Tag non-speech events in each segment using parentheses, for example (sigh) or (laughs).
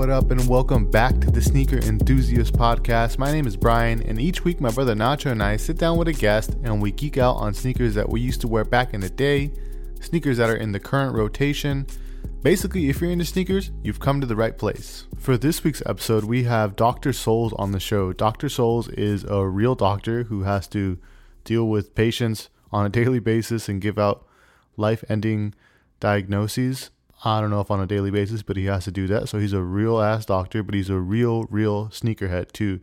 What up, and welcome back to the Sneaker Enthusiast Podcast. My name is Brian, and each week my brother Nacho and I sit down with a guest and we geek out on sneakers that we used to wear back in the day, sneakers that are in the current rotation. Basically, if you're into sneakers, you've come to the right place. For this week's episode, we have Dr. Souls on the show. Dr. Souls is a real doctor who has to deal with patients on a daily basis and give out life ending diagnoses. I don't know if on a daily basis, but he has to do that. So he's a real ass doctor, but he's a real, real sneakerhead too.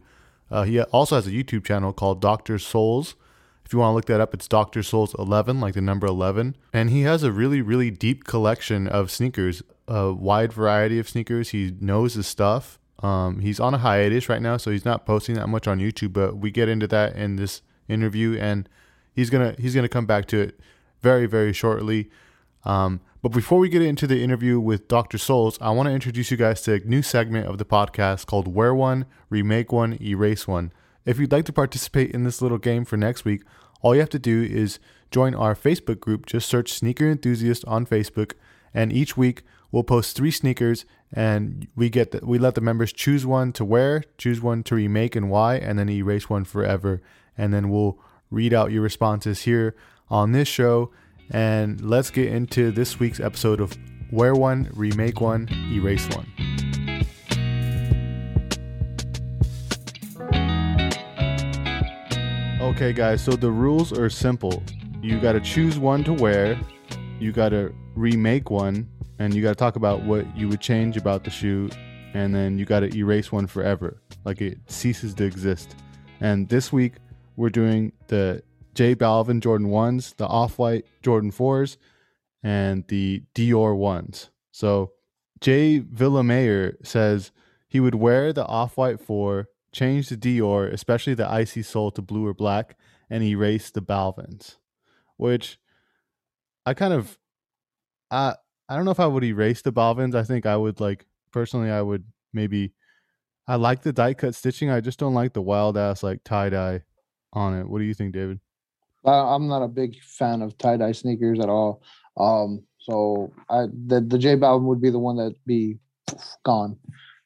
Uh, he also has a YouTube channel called Doctor Souls. If you want to look that up, it's Doctor Souls 11, like the number 11. And he has a really, really deep collection of sneakers, a wide variety of sneakers. He knows his stuff. Um, he's on a hiatus right now, so he's not posting that much on YouTube. But we get into that in this interview, and he's gonna he's gonna come back to it very, very shortly. Um, but before we get into the interview with Dr. Souls, I want to introduce you guys to a new segment of the podcast called Wear One, Remake One, Erase One. If you'd like to participate in this little game for next week, all you have to do is join our Facebook group. Just search Sneaker Enthusiast on Facebook, and each week we'll post three sneakers, and we get the, we let the members choose one to wear, choose one to remake and why, and then erase one forever. And then we'll read out your responses here on this show and let's get into this week's episode of Wear One, Remake One, Erase One. Okay, guys, so the rules are simple. You got to choose one to wear, you got to remake one, and you got to talk about what you would change about the shoe, and then you got to erase one forever. Like it ceases to exist. And this week, we're doing the J Balvin Jordan 1s, the Off White Jordan 4s, and the Dior 1s. So Jay Villamayer says he would wear the Off White 4, change the Dior, especially the icy sole to blue or black, and erase the Balvins. Which I kind of I I don't know if I would erase the Balvins. I think I would like personally I would maybe I like the die cut stitching. I just don't like the wild ass like tie dye on it. What do you think, David? I'm not a big fan of tie dye sneakers at all. Um, so I the the J Balvin would be the one that be gone.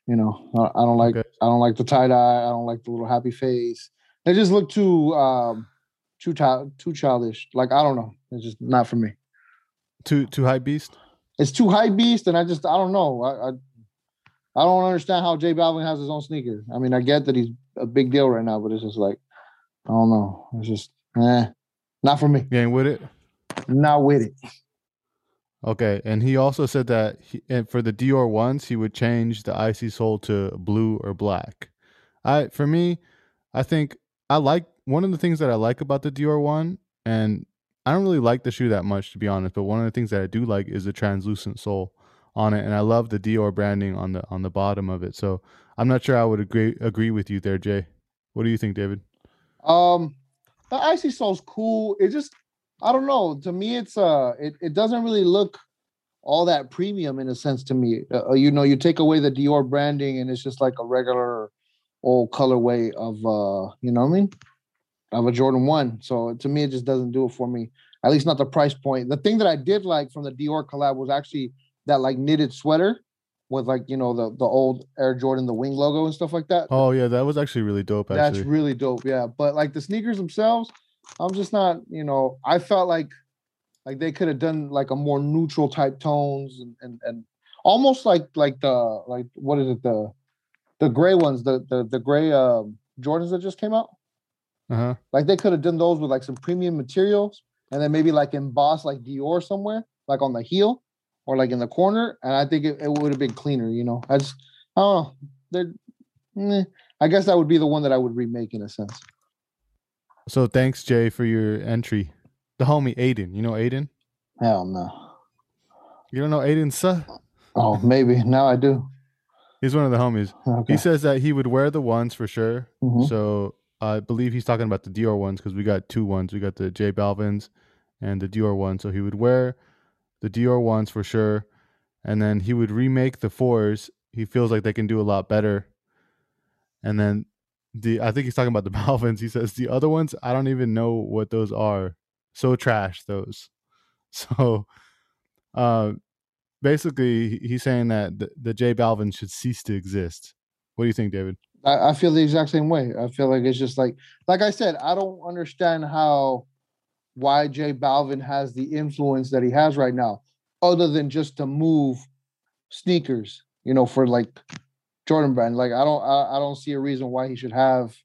You know, I, I don't like okay. I don't like the tie dye. I don't like the little happy face. They just look too um too child too childish. Like I don't know. It's just not for me. Too too hype beast. It's too hype beast, and I just I don't know. I I, I don't understand how J Balvin has his own sneaker. I mean, I get that he's a big deal right now, but it's just like I don't know. It's just eh. Not for me. You ain't with it? Not with it. Okay, and he also said that he, and for the Dior ones, he would change the icy sole to blue or black. I for me, I think I like one of the things that I like about the Dior one, and I don't really like the shoe that much to be honest. But one of the things that I do like is the translucent sole on it, and I love the Dior branding on the on the bottom of it. So I'm not sure I would agree agree with you there, Jay. What do you think, David? Um, the icy sole's cool. It just I don't know. To me, it's uh, it, it doesn't really look all that premium in a sense to me. Uh, uh, you know, you take away the Dior branding and it's just like a regular old colorway of uh, you know what I mean, of a Jordan One. So to me, it just doesn't do it for me. At least not the price point. The thing that I did like from the Dior collab was actually that like knitted sweater with like you know the the old Air Jordan the wing logo and stuff like that. Oh yeah, that was actually really dope. Actually. That's really dope. Yeah, but like the sneakers themselves, I'm just not. You know, I felt like like they could have done like a more neutral type tones and and and almost like like the like what is it the the gray ones the the the gray um Jordans that just came out. Uh-huh. Like they could have done those with like some premium materials and then maybe like embossed like Dior somewhere, like on the heel or like in the corner, and I think it, it would have been cleaner. You know, I just oh. They're, eh, I guess that would be the one that I would remake in a sense. So thanks, Jay, for your entry. The homie Aiden, you know Aiden? Hell no. You don't know Aiden, sir? Oh, maybe now I do. He's one of the homies. Okay. He says that he would wear the ones for sure. Mm-hmm. So I believe he's talking about the Dior ones because we got two ones. We got the J Balvin's and the Dior one. So he would wear the Dior ones for sure, and then he would remake the fours. He feels like they can do a lot better. And then the I think he's talking about the (laughs) Balvins. He says the other ones I don't even know what those are. So trash those. (laughs) So, uh, basically he's saying that the, the J Balvin should cease to exist. What do you think, David? I, I feel the exact same way. I feel like it's just like, like I said, I don't understand how why J Balvin has the influence that he has right now, other than just to move sneakers, you know, for like Jordan brand. Like I don't I, I don't see a reason why he should have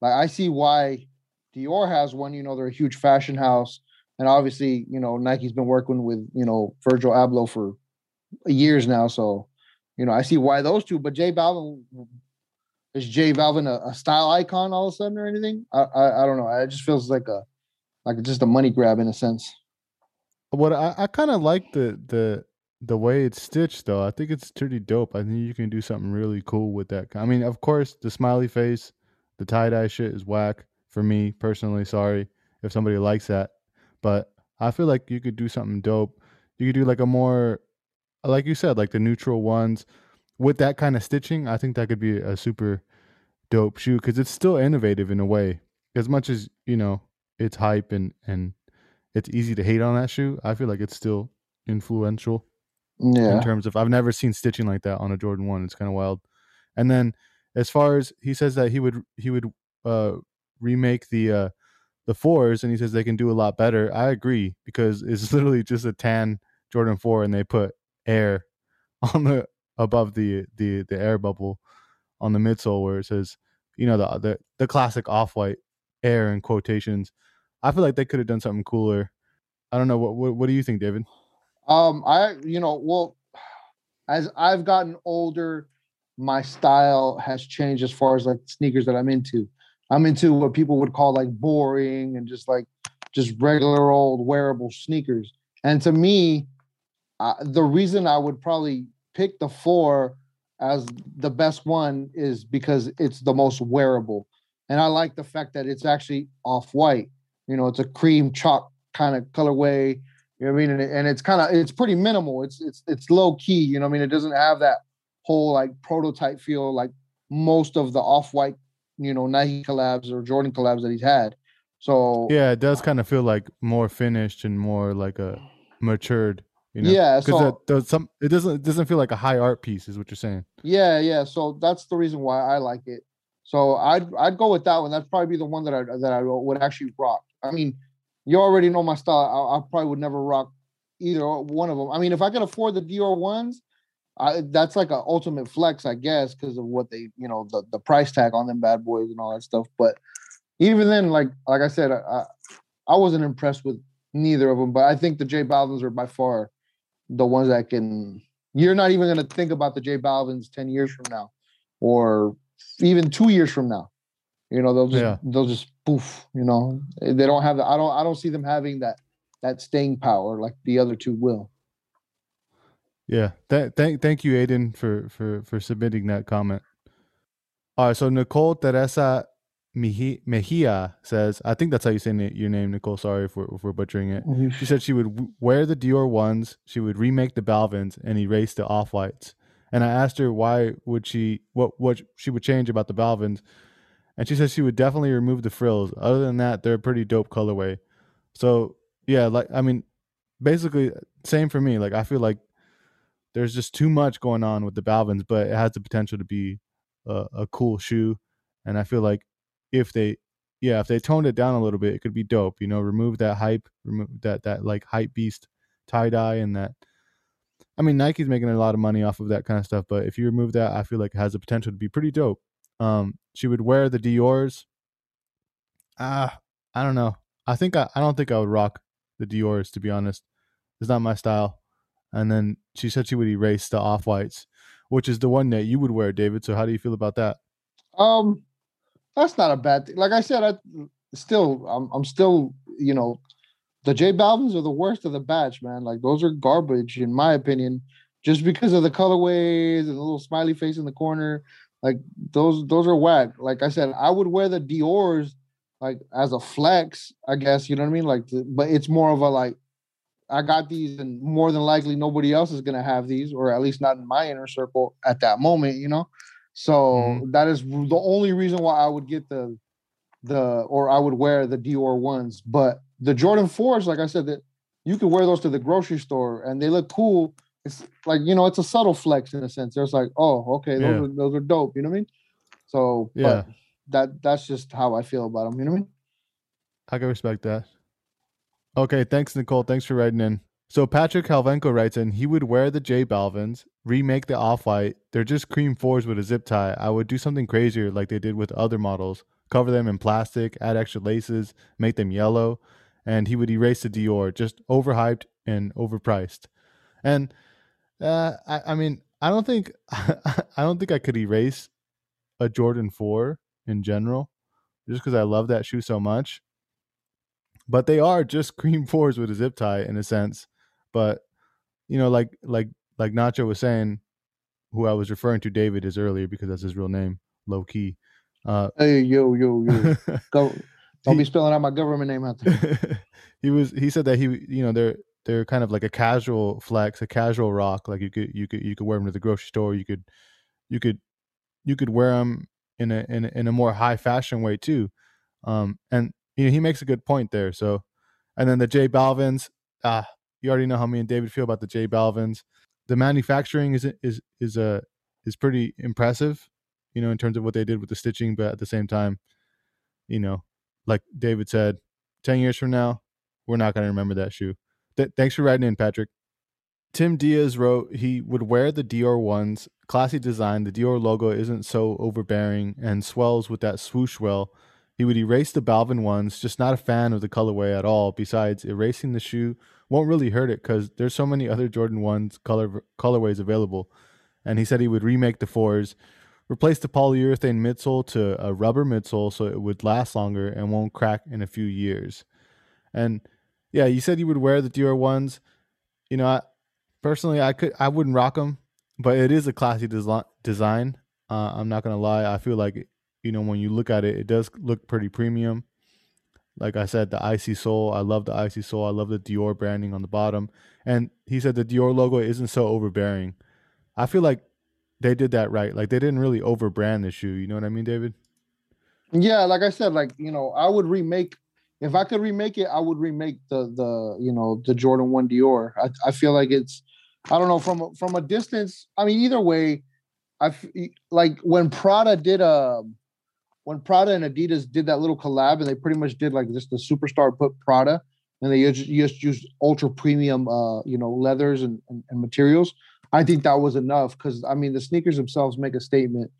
like I see why Dior has one, you know, they're a huge fashion house. And obviously, you know, Nike's been working with, you know, Virgil Abloh for years now. So, you know, I see why those two, but J Balvin is J Balvin a, a, style icon all of a sudden or anything? I, I, I don't know. It just feels like a like just a money grab in a sense. What I, I kind of like the the the way it's stitched though. I think it's pretty dope. I think you can do something really cool with that. I mean, of course, the smiley face, the tie dye shit is whack for me personally. Sorry if somebody likes that, but I feel like you could do something dope. You could do like a more, like you said, like the neutral ones with that kind of stitching. I think that could be a super dope shoe because it's still innovative in a way. As much as you know, it's hype and and it's easy to hate on that shoe. I feel like it's still influential. Yeah. In terms of I've never seen stitching like that on a Jordan 1. It's kind of wild. And then as far as he says that he would he would uh remake the uh the fours and he says they can do a lot better. I agree because it's (laughs) literally just a tan Jordan 4 and they put air (laughs) on the above the the the air bubble on the midsole where it says you know the the, the classic off-white air in quotations. I feel like they could have done something cooler. I don't know what, what what do you think, David? Um, I you know, well, as I've gotten older, my style has changed as far as like sneakers that I'm into. I'm into what people would call like boring and just like just regular old wearable sneakers. And to me, uh, the reason I would probably pick the four as the best one is because it's the most wearable. And I like the fact that it's actually off white. You know, it's a cream chalk kind of colorway you know what I mean? And, it, and it's kind of it's pretty minimal. It's it's it's low key. You know what I mean? It doesn't have that whole like prototype feel like most of the off white, you know, Nike collabs or Jordan collabs that he's had. So yeah, it does kind of feel like more finished and more like a matured. You know? Yeah, because so, some it doesn't it doesn't feel like a high art piece, is what you're saying. Yeah, yeah. So that's the reason why I like it. So I'd I'd go with that one. That'd probably be the one that I that I would actually rock. I mean, you already know my style. I, I, probably would never rock either one of them. I mean, if I could afford the Dior ones, I, that's like an ultimate flex, I guess, because of what they, you know, the, the price tag on them bad boys and all that stuff. But even then, like like I said, I I wasn't impressed with neither of them. But I think the J Balvins are by far the ones that can. You're not even going to think about the J Balvins ten years from now, or even two years from now. You know, they'll just yeah. they'll just poof. You know, they don't have. I don't. I don't see them having that that staying power like the other two will. Yeah. Th- thank thank you, Aiden, for for for submitting that comment. All right. So Nicole Teresa Mejia says, I think that's how you say your name, Nicole. Sorry if we're, if we're butchering it. Mm-hmm. She said she would wear the Dior ones, she would remake the Balvins, and erase the off whites. And I asked her why would she what what she would change about the Balvins, and she says she would definitely remove the frills. Other than that, they're a pretty dope colorway. So yeah, like I mean, basically same for me. Like I feel like there's just too much going on with the Balvins, but it has the potential to be a, a cool shoe. And I feel like if they, yeah, if they toned it down a little bit, it could be dope. You know, remove that hype, remove that that like hype beast tie dye and that. I mean, Nike's making a lot of money off of that kind of stuff, but if you remove that, I feel like it has the potential to be pretty dope. Um, she would wear the Dior's. Ah, I don't know. I think I, I don't think I would rock the Dior's to be honest. It's not my style. And then she said she would erase the off whites, which is the one that you would wear, David. So how do you feel about that? Um, that's not a bad thing. Like I said, I still I'm I'm still, you know, the J Balvins are the worst of the batch, man. Like those are garbage in my opinion, just because of the colorways and the little smiley face in the corner. Like those those are whack. Like I said, I would wear the Dior's like as a flex, I guess, you know what I mean? Like but it's more of a like I got these and more than likely nobody else is gonna have these, or at least not in my inner circle at that moment, you know. So mm-hmm. that is the only reason why I would get the the or I would wear the Dior ones. But the Jordan 4s, like I said, that you can wear those to the grocery store and they look cool it's like you know, it's a subtle flex in a sense. There's like, oh, okay, those Yeah. are those are dope. You know what I mean? So Yeah. but that that's just how I feel about them. You know what I mean? I can respect that. Okay, thanks, Nicole. Thanks for writing in. So Patrick Halvenko writes in, he would wear the J Balvins, remake the off white. They're just cream fours with a zip tie. I would do something crazier like they did with other models. Cover them in plastic, add extra laces, make them yellow, and he would erase the Dior, just overhyped and overpriced. And uh, I, I mean, I don't think (laughs) I don't think I could erase a Jordan 4 in general, just because I love that shoe so much but they are just (laughs) cream fours with a zip tie in a sense. But you know, like like like Nacho was saying, who I was referring to, David is earlier because that's his real name, low key. Uh, Hey, yo, yo, yo. (laughs) Go, don't be spelling out my government name out there. he was he said that he you know they're they're kind of like a casual flex, a casual rock. Like you could you could you could wear them to the grocery store. You could you could you could wear them in a in a, in a more high fashion way too. Um, and you know he makes a good point there. So, and then the J Balvins, ah, you already know how me and David feel about the J Balvins. The manufacturing is is is a is pretty impressive, you know, in terms of what they did with the stitching. But at the same time, you know, like David said, ten years from now, we're not going to remember that shoe. Th- thanks for writing in, Patrick. Tim Diaz wrote he would wear the Dior ones, classy design. The Dior logo isn't so overbearing and swells with that swoosh well. He would erase the Balvin ones, just not a fan of the colorway at all. Besides, erasing the shoe won't really hurt it because there's so many other Jordan ones color colorways available. And he said he would remake the fours, replace the polyurethane midsole to a rubber midsole so it would last longer and won't crack in a few years. And yeah, you said you would wear the Dior ones. You know, I, personally, I could, I wouldn't rock them, but it is a classy desi- design. Uh, I'm not gonna lie. I feel like you know when you look at it, it does look pretty premium. Like I said, the icy sole. I love the icy sole. I love the Dior branding on the bottom. And he said the Dior logo isn't so overbearing. I feel like they did that right. Like they didn't really overbrand the shoe. You know what I mean, David? Yeah, like I said, like you know, I would remake if I could remake it, I would remake the the you know the Jordan One Dior. I I feel like it's I don't know from from a distance. I mean, either way, I like when Prada did a when Prada and Adidas did that little collab, and they pretty much did like just the superstar put Prada, and they just, just used ultra premium uh you know leathers and, and, and materials. I think that was enough because I mean the sneakers themselves make a statement,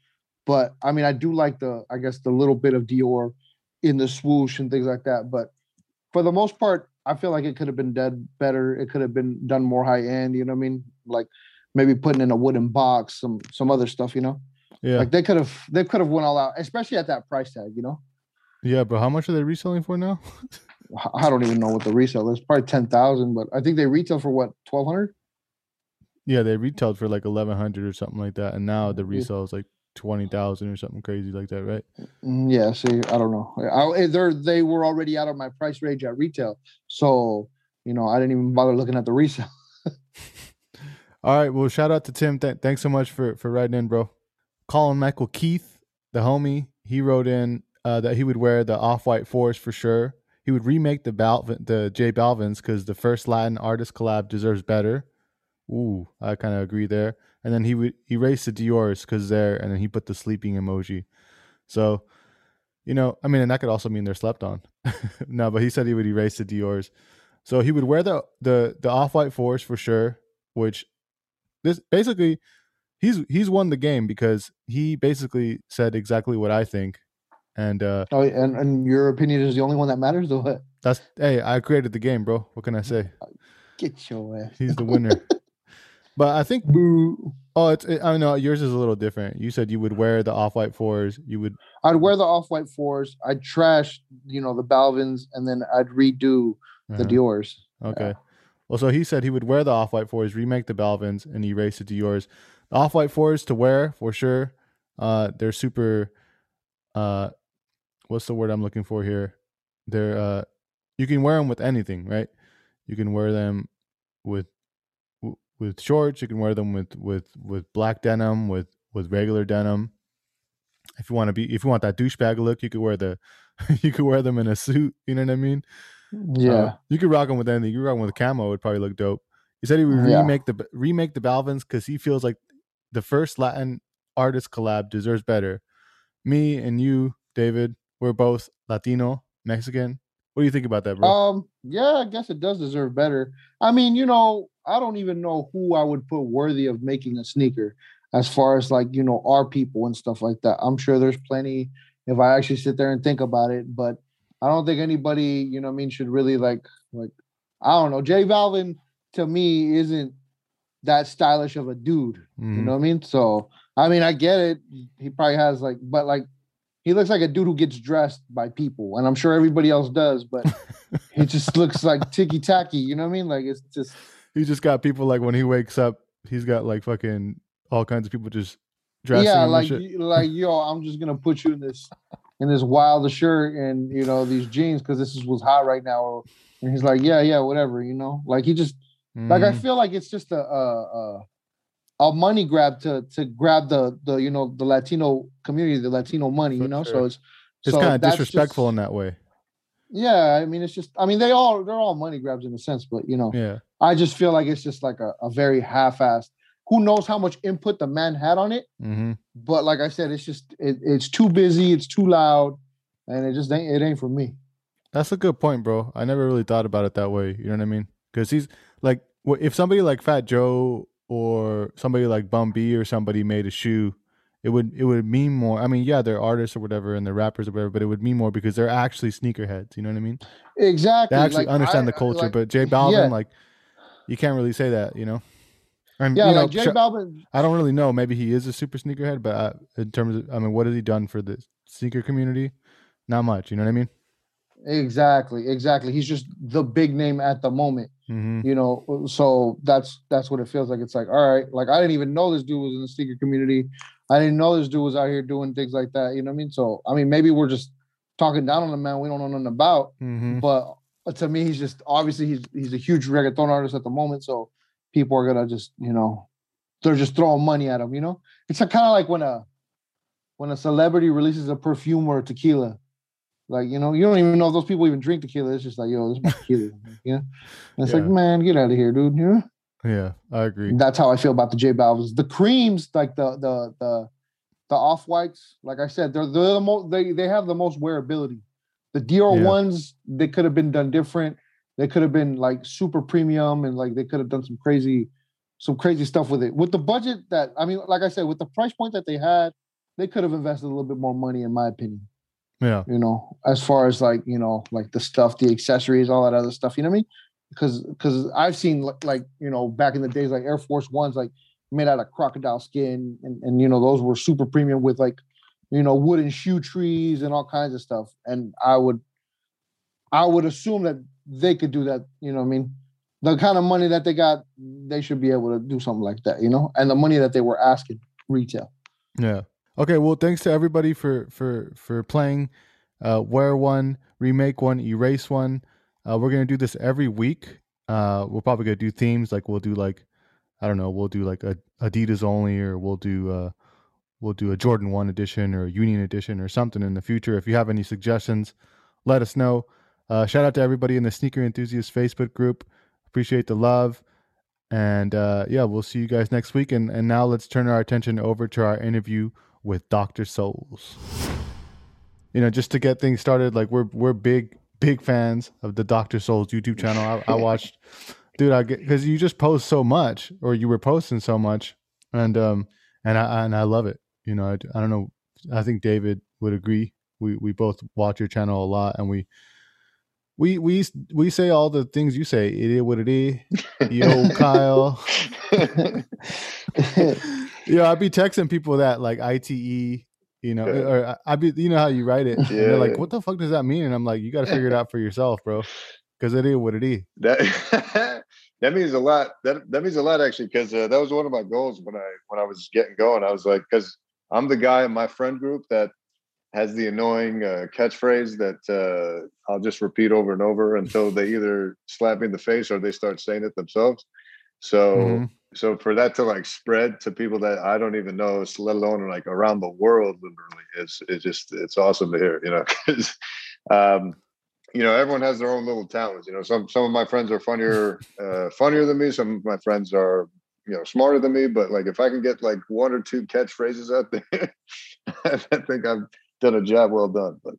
but I mean I do like the I guess the little bit of Dior in the swoosh and things like that. But for the most part, I feel like it could have been done better. It could have been done more high end. You know what I mean? Like maybe putting in a wooden box, some some other stuff. You know, Yeah. like they could have they could have went all out, especially at that price tag. You know, yeah, bro. How much are they reselling for now? I don't even know what the resale is. Probably ten thousand, but I think they retail for what twelve hundred. yeah, they retailed for like eleven hundred or something like that, and now the resale is like twenty thousand or something crazy like that, right? Mm, Yeah, see, I don't know. I, they're they were already out of my price range at retail, so you know I didn't even bother looking at the resale. (laughs) All right. Well, shout out to Tim. Th- thanks so much for for writing in, bro. Colin Michael Keith, the homie, he wrote in uh, that he would wear the off white fours for sure. He would remake the Balvin, the J Balvins because the first Latin artist collab deserves better. Ooh, I kind of agree there. And then he would erase the Dior's because there, and then he put the sleeping emoji. So, you know, I mean, and that could also mean they're slept on. (laughs) no, but he said he would erase the Dior's. So he would wear the the the off white fours for sure, which this basically he's he's won the game because he basically said exactly what I think, and uh Oh, and and your opinion is the only one that matters, though. What? that's hey I created the game, bro. What can I say? Get your ass. He's the winner. (laughs) but I think Boo. oh it's it, I know yours is a little different. You said you would wear the off white fours. You would I'd wear the off white fours. I'd trash, you know, the Balvins, and then I'd redo the uh-huh, Dior's. okay. Well, so he said he would wear the off white fours, remake the Balvins, and erase the Dior's. The off white fours to wear for sure. Uh, they're super. Uh, what's the word I'm looking for here? They're uh, you can wear them with anything, right? You can wear them with with shorts. You can wear them with with with black denim, with with regular denim. If you want to be, if you want that douchebag look, you could wear the, (laughs) you could wear them in a suit. You know what I mean? Yeah. Uh, you could rock them with anything. You could rock them with camo. It would probably look dope. He said he would Yeah. remake the remake the Balvins because he feels like the first Latin artist collab deserves better. Me and you, David, we're both Latino, Mexican. What do you think about that, bro? Um, yeah, I guess it does deserve better. I mean, you know, I don't even know who I would put worthy of making a sneaker as far as like, you know, our people and stuff like that. I'm sure there's plenty if I actually sit there and think about it, but I don't think anybody, you know what I mean, should really like like I don't know. J Balvin to me isn't that stylish of a dude. You Mhm. know what I mean? So I mean, I get it. He probably has like, but like, he looks like a dude who gets dressed by people, and I'm sure everybody else does. But (laughs) he just looks like ticky tacky. You know what I mean? Like it's just he just got people like when he wakes up, he's got like fucking all kinds of people just dressing yeah, like like yo, I'm just gonna put you in this in this wild shirt and you know these jeans because this is what's hot right now. And he's like, yeah, yeah, whatever. You know, like he just like I Mhm. feel like it's just a a, a a money grab to to grab the the you know the Latino community, the Latino money. You know, so it's it's so kind of disrespectful just- in that way. Yeah, I mean, it's just. I mean, they all they're all money grabs in a sense, but you know, Yeah. I just feel like it's just like a, a very half-assed. Who knows how much input the man had on it? hmm But like I said, it's just it, it's too busy, it's too loud, and it just ain't it ain't for me. That's a good point, bro. I never really thought about it that way. You know what I mean? Because he's like, if somebody like Fat Joe or somebody like Bun B or somebody made a shoe, it would it would mean more. I mean, yeah, they're artists or whatever, and they're rappers or whatever, but it would mean more because they're actually sneakerheads. You know what I mean? Exactly. They actually like, understand I- the culture. like, but J Balvin, yeah. like, you can't really say that. You know? And yeah, you know, like J Balvin. I don't really know. Maybe he is a super sneakerhead, but uh, in terms of, I mean, what has he done for the sneaker community? Not much. You know what I mean? Exactly, exactly. He's just the big name at the moment. hmm you know so that's that's what it feels like it's like all right like i didn't even know this dude was in the sneaker community i didn't know this dude was out here doing things like that you know what i mean so i mean maybe we're just talking down on the man we don't know nothing about hmm but to me he's just obviously he's he's a huge reggaeton artist at the moment so people are gonna just you know they're just throwing money at him you know it's kind of like when a when a celebrity releases a perfume or a tequila like you know you don't even know if those people even drink tequila it's just like yo this is tequila (laughs) you know and it's like man get out of here dude you know Yeah, I agree. that's how I feel about the J Balvin's. The creams, like the the the the off whites, like I said, they're they're the most they they have the most wearability. The Yeah. ones, they could have been done different. They could have been like super premium and like they could have done some crazy some crazy stuff with it. With the budget that I mean, like I said, with the price point that they had, they could have invested a little bit more money, in my opinion. Yeah, You know, as far as like you know, like the stuff, the accessories, all that other stuff. You know what I mean? Because because I've seen like, like you know back in the days like Air Force Ones like made out of crocodile skin and and you know those were super premium with like you know wooden shoe trees and all kinds of stuff. And I would I would assume that they could do that. You know I mean? The kind of money that they got, they should be able to do something like that. You know, and the money that they were asking retail. yeah. Okay, well, thanks to everybody for for for playing. Uh, wear one, remake one, erase one. Uh, we're gonna do this every week. Uh, we're probably gonna do themes like we'll do like I don't know, we'll do like a Adidas only, or we'll do uh, we'll do a Jordan One edition or a Union edition or something in the future. If you have any suggestions, let us know. Uh, shout out to everybody in the Sneaker Enthusiast Facebook group. Appreciate the love. And uh, yeah, we'll see you guys next week. And, and now let's turn our attention over to our interview with Dr. Souls. You know, just to get things started, like we're we're big big fans of the Dr. Souls YouTube channel. I, I watched, (laughs) dude, I get because you just post so much, or you were posting so much, and um and I and I love it. You know, I, I don't know. I think David would agree. We we both watch your channel a lot, and we we we we say all the things you say. It is what it is. (laughs) Yo, Kyle. (laughs) Yeah, I'd be texting people that like ITE, you know, Yeah. or I'd be, you know how you write it. And they're like, what the fuck does that mean? And I'm like, you got to figure it out for yourself, bro. Because it is what it is. that (laughs) that means a lot. That that means a lot actually, because uh, that was one of my goals when I when I was getting going. I was like, because I'm the guy in my friend group that has the annoying uh, catchphrase that uh, I'll just repeat over and over until they either slap me in the face or they start saying it themselves. So Mhm. so for that to like spread to people that I don't even know, let alone like around the world, literally, it's it's just it's awesome to hear, you know. (laughs) 'cause, um, you know, everyone has their own little talents. You know, some some of my friends are funnier, uh, funnier than me. Some of my friends are, you know, smarter than me. But like, if I can get like one or two catchphrases out there, (laughs) I think I've done a job well done. But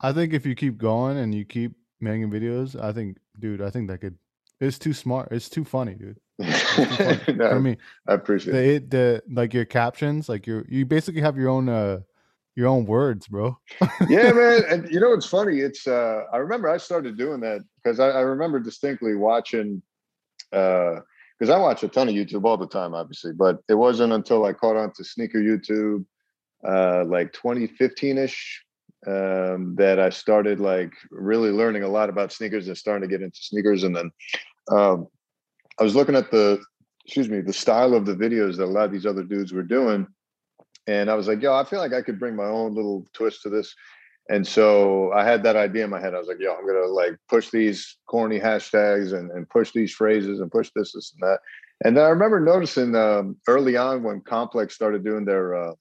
I think if you keep going and you keep making videos, I think, dude, I think that could. It's too smart. It's too funny, dude. Funny. (laughs) no, I mean, I appreciate it. the the like your captions, like you you basically have your own uh your own words, bro. yeah, (laughs) man. And you know it's funny? It's uh I remember I started doing that because I, I remember distinctly watching uh because I watch a ton of YouTube all the time, obviously, but it wasn't until I caught on to sneaker YouTube uh like 2015-ish um that I started like really learning a lot about sneakers and starting to get into sneakers. And then um I was looking at the excuse me, the style of the videos that a lot of these other dudes were doing and I was like, yo, I feel like I could bring my own little twist to this. And so I had that idea in my head. I was like, yo, I'm gonna like push these corny hashtags and, and push these phrases and push this, this, and that. And then I remember noticing um, early on when Complex started doing their uh,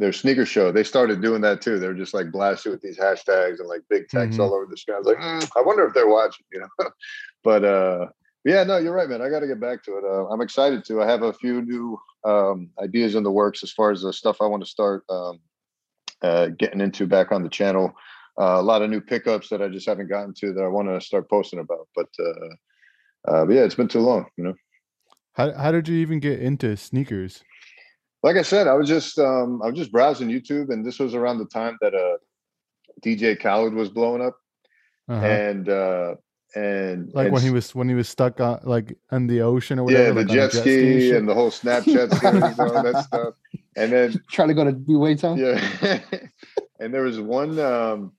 their sneaker show, they started doing that too. They were just like blasted with these hashtags and like big text Mhm. all over the screen. I was like, mm, I wonder if they're watching, you know. (laughs) but uh, yeah, no, you're right, man. I got to get back to it. Uh, I'm excited to. I have a few new um, ideas in the works as far as the stuff I want to start um, uh, getting into back on the channel. Uh, a lot of new pickups that I just haven't gotten to that I want to start posting about. But, uh, uh, but yeah, it's been too long, you know. How how did you even get into sneakers? Like I said, I was just um, I was just browsing YouTube, and this was around the time that uh, DJ Khaled was blowing up, Uh-huh. and uh, and like and when he was when he was stuck on like in the ocean or whatever. yeah, the like a jet, ski and the whole Snapchat series and all that stuff, and then (laughs) Trying to go to B-Way Town. Yeah. (laughs) and there was one um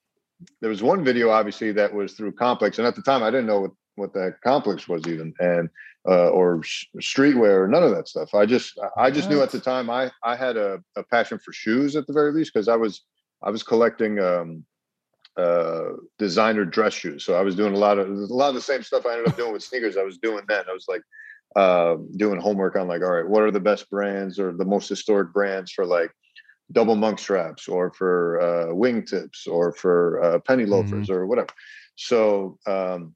there was one video obviously that was through Complex. And at the time I didn't know what, what that complex was even and uh or sh- streetwear or none of that stuff. I just I just knew at the time I I had a, a passion for shoes at the very least because I was I was collecting um uh designer dress shoes. So I was doing a lot of a lot of the same stuff I ended up doing with sneakers. I was doing then. I was like uh, doing homework on like, all right, what are the best brands or the most historic brands for like double monk straps or for uh, wing tips or for uh, penny loafers or whatever. So, um,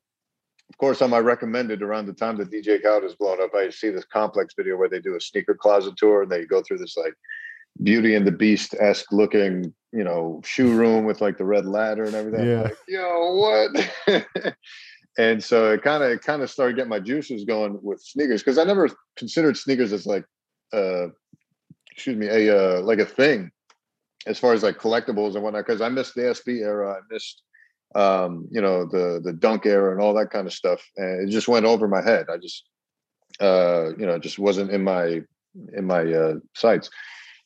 of course, on my recommended around the time that DJ Khaled is blown up, I see this complex video where they do a sneaker closet tour and they go through this like Beauty and the Beast esque looking, you know, shoe room with like the red ladder and everything. Yeah. Like, yo, what? (laughs) and so it kind of kind of started getting my juices going with sneakers because I never considered sneakers as like uh excuse me a uh like a thing as far as like collectibles and whatnot because I missed the SB era I missed um you know the the dunk era and all that kind of stuff and it just went over my head. I just uh you know just wasn't in my in my uh sights.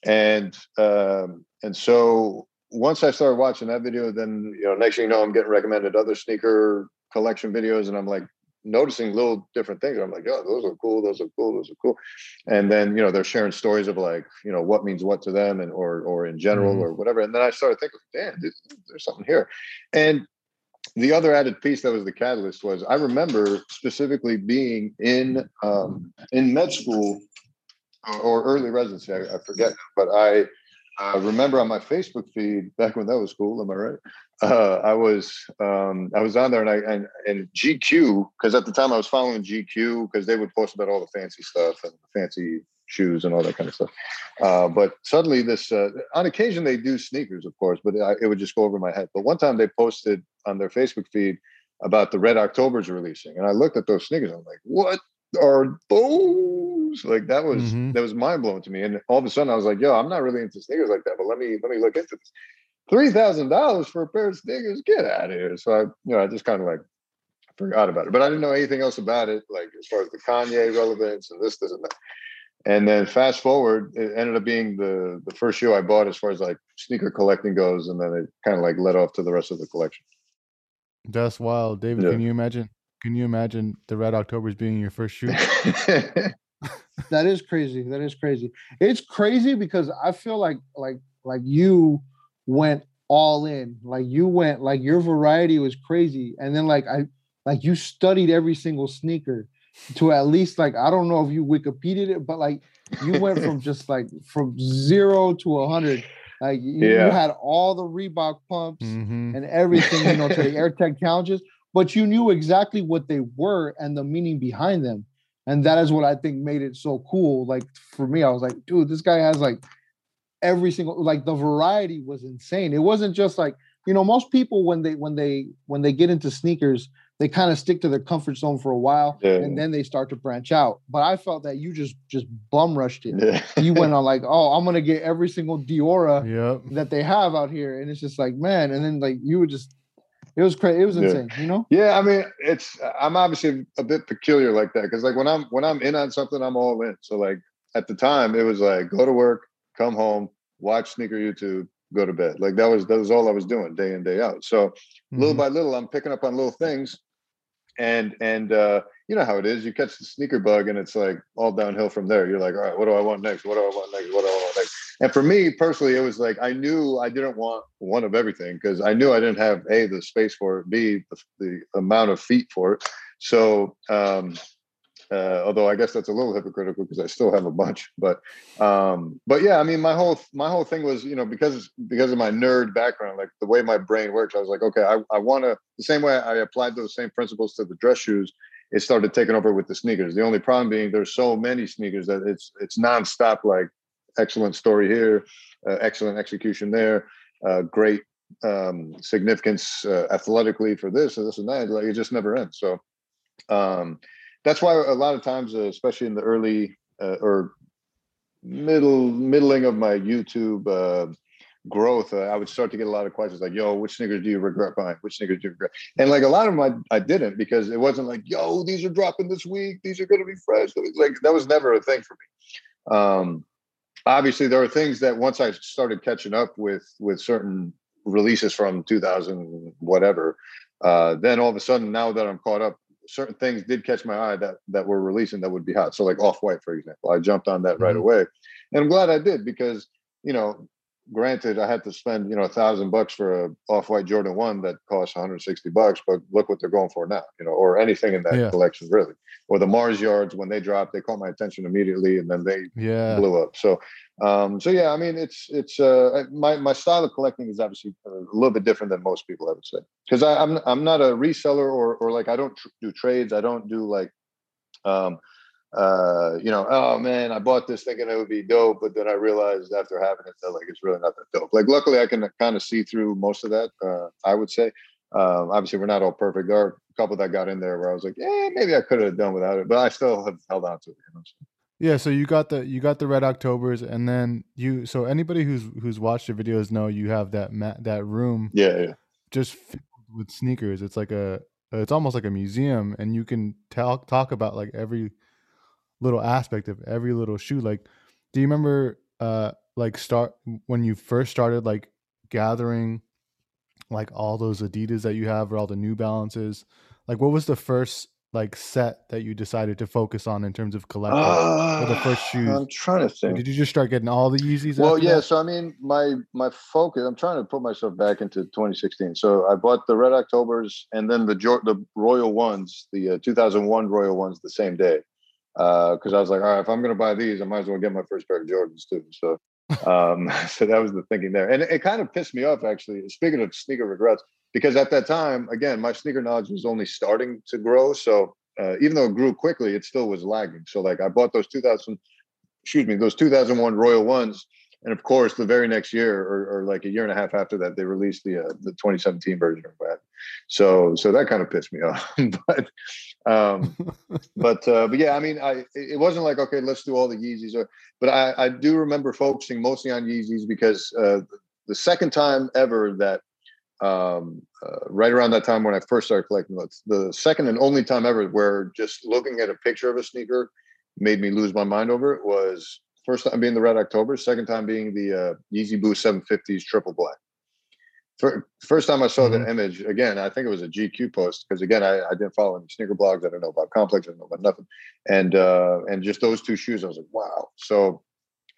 And um and so once I started watching that video then you know next thing you know I'm getting recommended other sneaker collection videos and I'm like noticing little different things. I'm like, oh, those are cool, those are cool, those are cool. And then, you know, they're sharing stories of like, you know, what means what to them and or or in general Mhm. or whatever. And then I started thinking, damn, there's, there's something here. And the other added piece that was the catalyst was I remember specifically being in um, in med school or, or early residency. I, I forget, but I uh, remember on my Facebook feed back when that was cool. Am I right? Uh, I was um, I was on there and I and, and GQ because at the time I was following GQ because they would post about all the fancy stuff and fancy shoes and all that kind of stuff. Uh, but suddenly, this uh, on occasion they do sneakers, of course, but I, it would just go over my head. But one time they posted on their Facebook feed about the Red October's releasing, and I looked at those sneakers. I'm like, what are those? Like that was Mhm. that was mind blowing to me. And all of a sudden, I was like, yo, I'm not really into sneakers like that, but let me let me look into this. Three thousand dollars for a pair of sneakers? Get out of here! So I, you know, I just kind of like forgot about it, but I didn't know anything else about it, like as far as the Kanye relevance and this, this, and that. And then fast forward, it ended up being the the first shoe I bought as far as like sneaker collecting goes, and then it kind of like led off to the rest of the collection. That's wild, David. Yeah. Can you imagine? Can you imagine the Red October's being your first shoe? (laughs) That is crazy. That is crazy. It's crazy because I feel like like like you went all in. Like you went like your variety was crazy. And then like I like you studied every single sneaker to at least like I don't know if you Wikipedia'd it, but like you went from (laughs) just like from zero to a hundred. Like you, Yeah. you had all the Reebok pumps Mhm. and everything, you know, to the (laughs) AirTech challenges, but you knew exactly what they were and the meaning behind them. And that is what I think made it so cool. Like for me, I was like, dude, this guy has like every single like the variety was insane. It wasn't just like, you know, most people when they when they when they get into sneakers, they kind of stick to their comfort zone for a while Yeah. and then they start to branch out. But I felt that you just just bum rushed it. Yeah. (laughs) You went on like, oh, I'm gonna get every single Diora Yep. that they have out here, and it's just like, man, and then like you would just, it was crazy, it was Yeah. insane, you know. Yeah, I mean, it's I'm obviously a bit peculiar like that because like when I'm when I'm in on something, I'm all in. So like at the time, it was like go to work, come home, watch sneaker YouTube, go to bed. Like that was that was all I was doing day in day out. So little Mhm. by little, I'm picking up on little things, and and uh, you know how it is. You catch the sneaker bug, and it's like all downhill from there. You're like, all right, what do I want next? What do I want next? What do I want next? And for me personally, it was like I knew I didn't want one of everything because I knew I didn't have a the space for it, b the, the amount of feet for it. So, um, uh, although I guess that's a little hypocritical because I still have a bunch, but um, but yeah, I mean, my whole my whole thing was you know because because of my nerd background, like the way my brain works, I was like, okay, I, I want to the same way I applied those same principles to the dress shoes. It started taking over with the sneakers. The only problem being there's so many sneakers that it's it's nonstop. Like excellent story here, uh, excellent execution there, uh, great um, significance uh, athletically for this and this and that. Like it just never ends. So um, that's why a lot of times, uh, especially in the early uh, or middle middling of my YouTube uh, growth, uh, I would start to get a lot of questions like, "Yo, which sneakers do you regret buying? Which sneakers do you regret?" And like a lot of them, I, I didn't because it wasn't like, "Yo, these are dropping this week. These are going to be fresh." Like that was never a thing for me. Um, obviously, there are things that once I started catching up with with certain releases from 2000 whatever, uh, then all of a sudden, now that I'm caught up, certain things did catch my eye that that were releasing that would be hot. So like off white, for example, I jumped on that right Mhm. away, and I'm glad I did because you know, granted, I had to spend you know a thousand bucks for a off white Jordan one that costs 160 bucks, but look what they're going for now, you know, or anything in that Yeah. collection really, or the Mars yards when they dropped, they caught my attention immediately, and then they Yeah. blew up. So, um, so yeah, I mean, it's it's uh, my my style of collecting is obviously a little bit different than most people, I would say, because I'm I'm not a reseller or or like I don't tr- do trades. I don't do like, um, uh, you know, oh man, I bought this thinking it would be dope, but then I realized after having it that like it's really not that dope. Like, luckily, I can kind of see through most of that. Uh, I would say. Um, obviously, we're not all perfect. There are a couple that got in there where I was like, yeah, maybe I could have done without it, but I still have held on to it. You know? Yeah, so you got the you got the red Octobers, and then you. So anybody who's who's watched the videos know you have that ma- that room Yeah, yeah. just filled with sneakers. It's like a it's almost like a museum, and you can talk talk about like every little aspect of every little shoe. Like, do you remember uh like start when you first started like gathering like all those Adidas that you have or all the New Balances? Like, what was the first like set that you decided to focus on in terms of collecting? Uh, the first shoes? I'm trying to think. Did you just start getting all the Yeezys? Well, yeah. that? So I mean, my my focus. I'm trying to put myself back into 2016. So I bought the Red Octobers and then the the Royal ones, the uh, 2001 Royal ones, the same day. Because I was like, all right, if I'm going to buy these, I might as well get my first pair of Jordans too. So, um, (laughs) so that was the thinking there, and it, it kind of pissed me off actually. Speaking of sneaker regrets, because at that time, again, my sneaker knowledge was only starting to grow. So uh, even though it grew quickly, it still was lagging. So like I bought those 2000, excuse me, those 2001 Royal ones. And of course, the very next year, or, or like a year and a half after that, they released the uh, the 2017 version of that. So so that kind of pissed me (laughs) off. but um, (laughs) but uh, but yeah, I mean, I it wasn't like okay, let's do all the Yeezys. Or, but I I do remember focusing mostly on Yeezys because uh, the second time ever that um, uh, right around that time when I first started collecting, the second and only time ever where just looking at a picture of a sneaker made me lose my mind over it was first time being the Red October, second time being the uh, Yeezy Boost 750s triple black. Fir- First time I saw Mhm. the image, again, I think it was a GQ post because again, I, I didn't follow any sneaker blogs. I didn't know about Complex. I didn't know about nothing. And uh, and just those two shoes, I was like, wow. So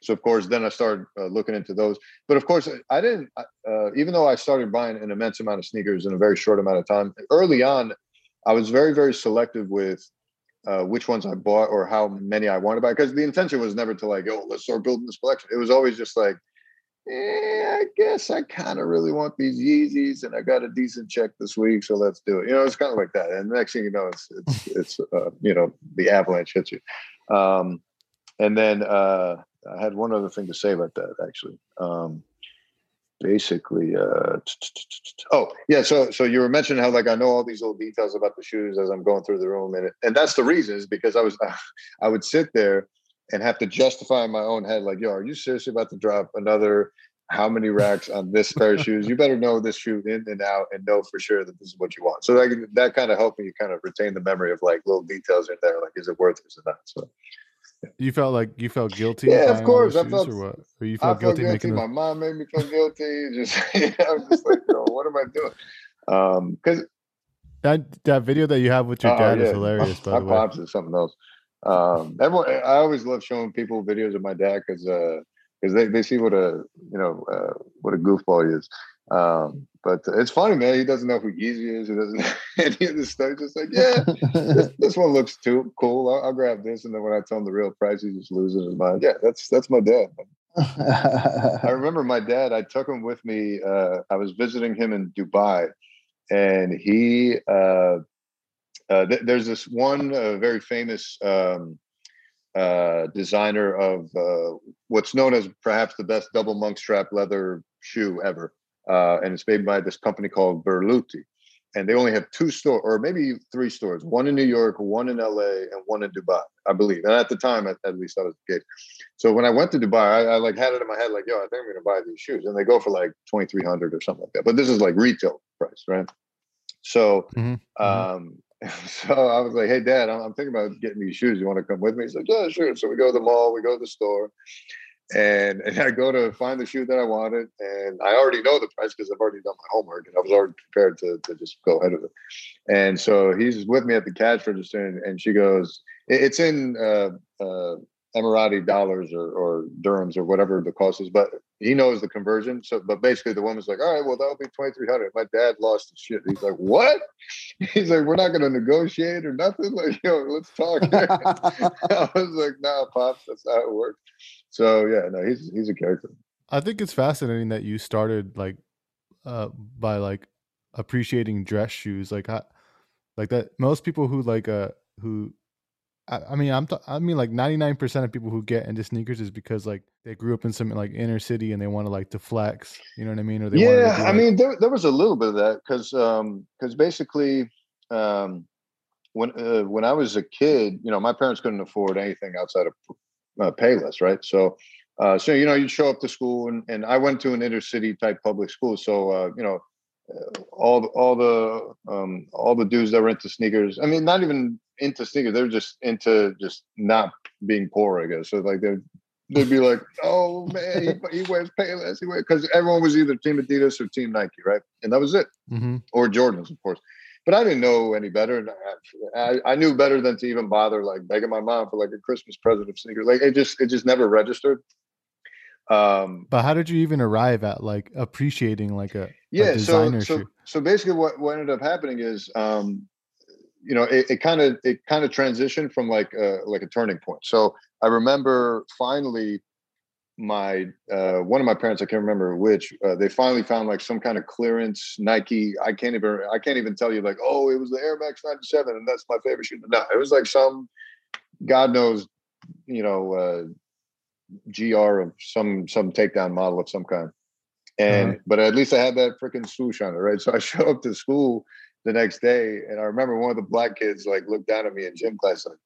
so of course, then I started uh, looking into those. But of course, I didn't. Uh, even though I started buying an immense amount of sneakers in a very short amount of time, early on, I was very very selective with uh, which ones I bought or how many I wanted to buy because the intention was never to like, oh, let's start building this collection. It was always just like, eh, I guess I kind of really want these Yeezys, and I got a decent check this week, so let's do it. You know, it's kind of like that. And the next thing you know, it's it's (laughs) it's uh, you know the avalanche hits you. Um, and then uh, I had one other thing to say about that actually. Um, basically, uh, oh yeah, so so you were mentioning how like I know all these little details about the shoes as I'm going through the room, and and that's the reason is because I was (laughs) I would sit there and have to justify in my own head, like, yo, are you seriously about to drop another how many racks on this pair of (laughs) shoes? You better know this shoe in and out and know for sure that this is what you want. So that that kind of helped me kind of retain the memory of like little details in there, like is it worth it, is it not? So you felt like you felt guilty. Yeah, of course. I felt, or what? Or you felt, I guilty, felt guilty. My them... mom made me feel guilty. (laughs) Just you know, I was just like, what am I doing? Um, because that that video that you have with your dad oh, yeah. is hilarious. (laughs) My, by the way, pops is something else. Um, everyone, I always love showing people videos of my dad because because uh, they, they see what a you know uh, what a goofball he is. Um, but it's funny, man. He doesn't know who Yeezy is. He doesn't know (laughs) any of this stuff. He's Just like, yeah, this, (laughs) this, one looks too cool. I'll, I'll, grab this. And then when I tell him the real price, he just loses his mind. Yeah, that's that's my dad. (laughs) I remember my dad. I took him with me. Uh, I was visiting him in Dubai, and he uh, uh, th- there's this one uh, very famous um, uh, designer of uh, what's known as perhaps the best double monk strap leather shoe ever, uh, and it's made by this company called Berluti. And they only have two stores, or maybe three stores: one in New York, one in LA, and one in Dubai, I believe. And at the time, at, at least, that was the case. So when I went to Dubai, I, I, like had it in my head, like, "Yo, I think I'm going to buy these shoes," and they go for like twenty three hundred or something like that. But this is like retail price, right? So, mm-hmm. mm-hmm. um, (laughs) so I was like, "Hey, Dad, I'm, I'm, thinking about getting these shoes. You want to come with me?" He's like, "Yeah, sure." So we go to the mall, we go to the store, and and I go to find the shoe that I wanted, and I already know the price because I've already done my homework, and I was already prepared to to just go ahead of it. And so he's with me at the cash register, and, and she goes, "It's in uh, uh, Emirati dollars or, or dirhams or whatever the cost is, but he knows the conversion. So, but basically, the woman's like, "All right, well, that'll be twenty three hundred. My dad lost his shit. He's like, "What?" (laughs) He's like, "We're not going to negotiate or nothing. Like, yo, let's talk." (laughs) I was like, "Nah, pops, that's how it works." So yeah, no, he's he's a character. I think it's fascinating that you started like uh by like appreciating dress shoes, like I, like that. Most people who like uh who I, mean, I'm th- I mean, like 99% of people who get into sneakers is because like they grew up in some like inner city and they want to like to flex. You know what I mean? Or they yeah, I like- mean, there there was a little bit of that because um because basically um when uh, when I was a kid, you know, my parents couldn't afford anything outside of uh, Payless, right? So. Uh, so you know, you'd show up to school, and, and I went to an inner city type public school. So uh, you know, all all the um, all the dudes that were into sneakers. I mean, not even into sneakers. They're just into just not being poor. I guess. So like they they'd be like, "Oh man, he, (laughs) he wears Payless." He wears because everyone was either Team Adidas or Team Nike, right? And that was it, mm-hmm. or Jordans, of course. But I didn't know any better. I, I knew better than to even bother like begging my mom for like a Christmas present of sneakers. Like it just it just never registered. Um, but how did you even arrive at like appreciating like a yeah? A so so so basically, what what ended up happening is, um, you know, it kind of it kind of transitioned from like a, like a turning point. So I remember finally my uh, one of my parents, I can't remember which, uh, they finally found like some kind of clearance Nike. I can't even I can't even tell you like, oh, it was the Air Max 97 and that's my favorite shoe. No, it was like some God knows, you know, uh, GR of some some takedown model of some kind. And uh-huh. but at least I had that freaking swoosh on it, right? So I (laughs) show up to school the next day, and I remember one of the black kids like looked down at me in gym class like,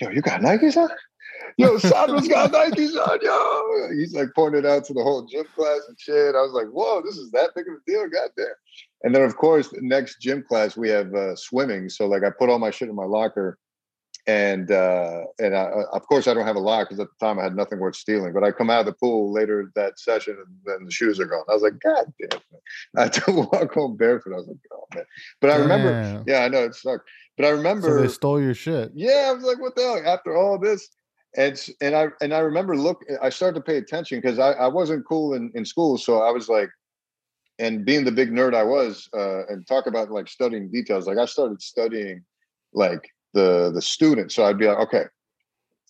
"Yo, you got Nikes on? Yo, Sandra's got (laughs) Nikes on, yo." He's like pointed out to the whole gym class and shit. I was like, "Whoa, this is that big of a deal, goddamn!" And then of course, the next gym class we have uh, swimming, so like I put all my shit in my locker and uh, and I, of course I don't have a lock because at the time I had nothing worth stealing. But I come out of the pool later that session and then the shoes are gone. I was like, God damn! (laughs) I had to walk home barefoot. I was like, Oh man! But I remember, yeah, I know it sucked. But I remember so they stole your shit. Yeah, I was like, What the hell? After all this, and and I and I remember look. I started to pay attention because I, I wasn't cool in in school, so I was like. And being the big nerd I was, uh, and talk about like studying details, like I started studying like the the student. So I'd be like, okay,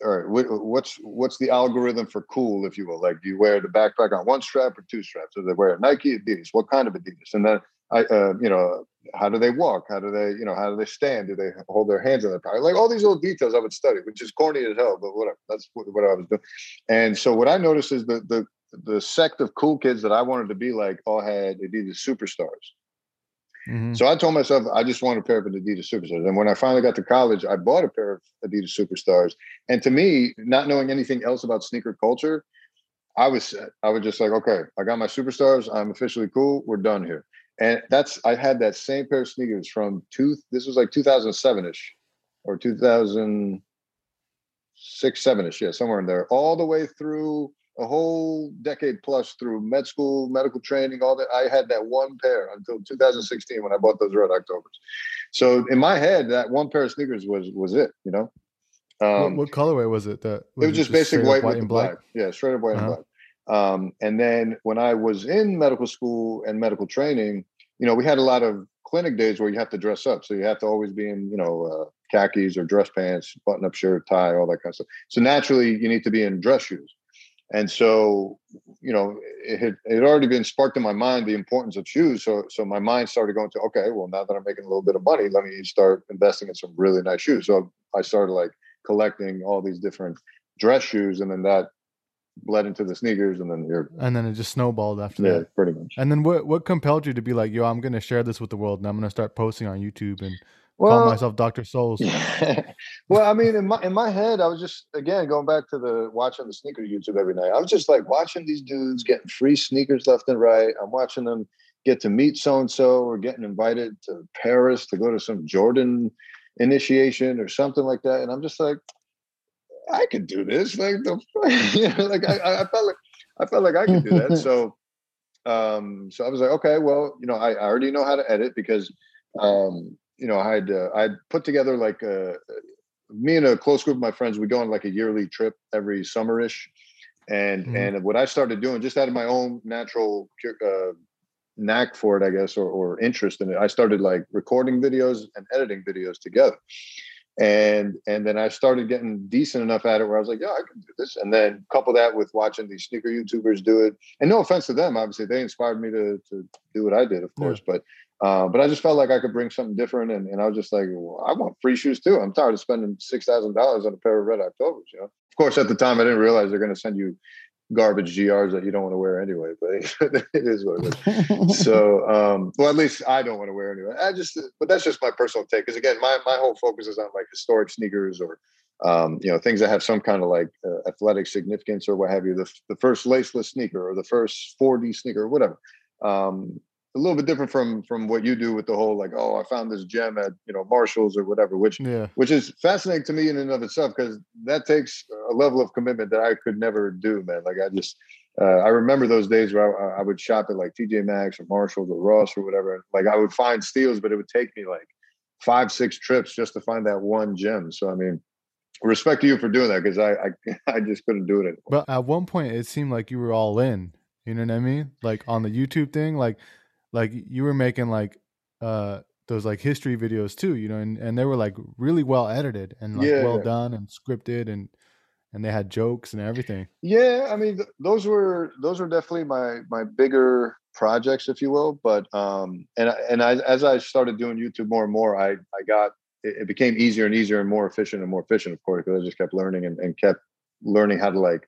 all right, what's what's the algorithm for cool, if you will? Like, do you wear the backpack on one strap or two straps? Do they wear Nike, Adidas? What kind of Adidas? And then I, uh, you know, how do they walk? How do they, you know, how do they stand? Do they hold their hands in their pocket? Like all these little details I would study, which is corny as hell, but whatever. That's what, what I was doing. And so what I noticed is the the the sect of cool kids that I wanted to be like all had Adidas superstars. Mm-hmm. So I told myself I just want a pair of Adidas Superstars. And when I finally got to college, I bought a pair of Adidas Superstars. And to me, not knowing anything else about sneaker culture, I was. I was just like, okay, I got my Superstars. I'm officially cool. We're done here. And that's I had that same pair of sneakers from two. This was like 2007 ish, or 2006, seven ish. Yeah, somewhere in there, all the way through a whole decade plus through med school, medical training, all that. I had that one pair until 2016 when I bought those Red Octobers. So in my head, that one pair of sneakers was was it. You know. Um, what, what colorway was it? That was it was just, just basic white, white with black. black. Yeah, straight up white uh-huh. and black. Um, and then when I was in medical school and medical training, you know, we had a lot of clinic days where you have to dress up. So you have to always be in, you know, uh, khakis or dress pants, button up shirt, tie, all that kind of stuff. So naturally, you need to be in dress shoes. And so, you know, it had, it had already been sparked in my mind the importance of shoes. So, so my mind started going to, okay, well, now that I'm making a little bit of money, let me start investing in some really nice shoes. So I started like collecting all these different dress shoes, and then that bled into the sneakers, and then you're, and then it just snowballed after yeah, that. pretty much. And then what what compelled you to be like, yo, I'm gonna share this with the world, and I'm gonna start posting on YouTube and well, call myself Dr. Souls. (laughs) well, I mean, in my in my head, I was just again going back to the watching the sneaker YouTube every night. I was just like watching these dudes getting free sneakers left and right. I'm watching them get to meet so and so or getting invited to Paris to go to some Jordan initiation or something like that. And I'm just like, I could do this. Like the (laughs) you know, like I, I felt like I felt like I could do that. So (laughs) um so I was like, okay, well, you know, I, I already know how to edit because um you know, I had uh, I'd put together like a, me and a close group of my friends. We go on like a yearly trip every summerish, and mm-hmm. and what I started doing just out of my own natural uh, knack for it, I guess, or, or interest in it, I started like recording videos and editing videos together. And and then I started getting decent enough at it where I was like, yeah, I can do this. And then couple that with watching these sneaker YouTubers do it. And no offense to them, obviously they inspired me to to do what I did, of course. Yeah. But uh, but I just felt like I could bring something different, and, and I was just like, well, I want free shoes too. I'm tired of spending six thousand dollars on a pair of Red Octobers. You know, of course, at the time I didn't realize they're going to send you garbage GRs that you don't want to wear anyway. But (laughs) it is what it is. (laughs) so, um, well, at least I don't want to wear anyway. I just, but that's just my personal take. Because again, my my whole focus is on like historic sneakers or um, you know things that have some kind of like uh, athletic significance or what have you. The the first laceless sneaker or the first 4D sneaker or whatever. Um, a little bit different from from what you do with the whole like oh i found this gem at you know marshalls or whatever which yeah. which is fascinating to me in and of itself because that takes a level of commitment that i could never do man like i just uh, i remember those days where I, I, would shop at like tj maxx or marshalls or ross or whatever like i would find steals but it would take me like five six trips just to find that one gem so i mean respect to you for doing that because I, I (laughs) i just couldn't do it anymore. but at one point it seemed like you were all in you know what i mean like on the youtube thing like like you were making like uh those like history videos too, you know, and, and they were like really well edited and like yeah. well done and scripted and and they had jokes and everything. Yeah, I mean th- those were those were definitely my my bigger projects, if you will. But um and and I, as I started doing YouTube more and more, I I got it, it became easier and easier and more efficient and more efficient, of course, because I just kept learning and, and kept learning how to like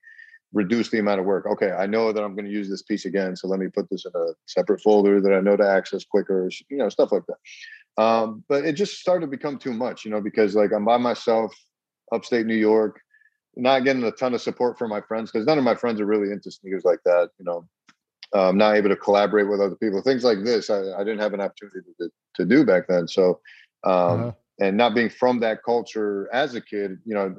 reduce the amount of work. Okay, I know that I'm going to use this piece again, so let me put this in a separate folder that I know to access quicker. You know, stuff like that. Um, but it just started to become too much, you know, because like I'm by myself, upstate New York, not getting a ton of support from my friends because none of my friends are really into sneakers like that. You know, I'm not able to collaborate with other people. Things like this, I, I didn't have an opportunity to, to do back then. So, um, uh-huh. and not being from that culture as a kid, you know,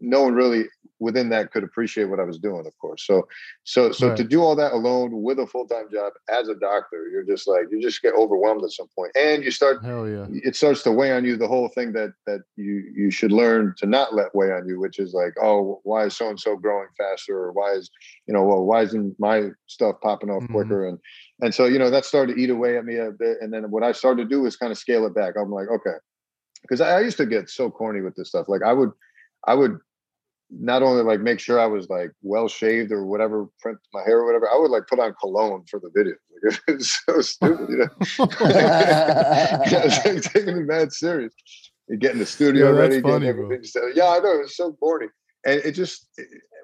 no one really within that could appreciate what I was doing, of course. So, so, so right. to do all that alone with a full time job as a doctor, you're just like you just get overwhelmed at some point, and you start. Hell yeah! It starts to weigh on you. The whole thing that that you you should learn to not let weigh on you, which is like, oh, why is so and so growing faster, or why is you know, well, why isn't my stuff popping off mm-hmm. quicker, and and so you know that started to eat away at me a bit, and then what I started to do is kind of scale it back. I'm like, okay, because I, I used to get so corny with this stuff. Like I would, I would not only like make sure I was like well shaved or whatever, print my hair or whatever. I would like put on cologne for the video. Like, (laughs) it was so stupid, you know. I was (laughs) (laughs) like, taking it mad serious. You get in the studio Yeah, ready, funny, getting bro. everything set. Yeah, I know it was so boring, and it just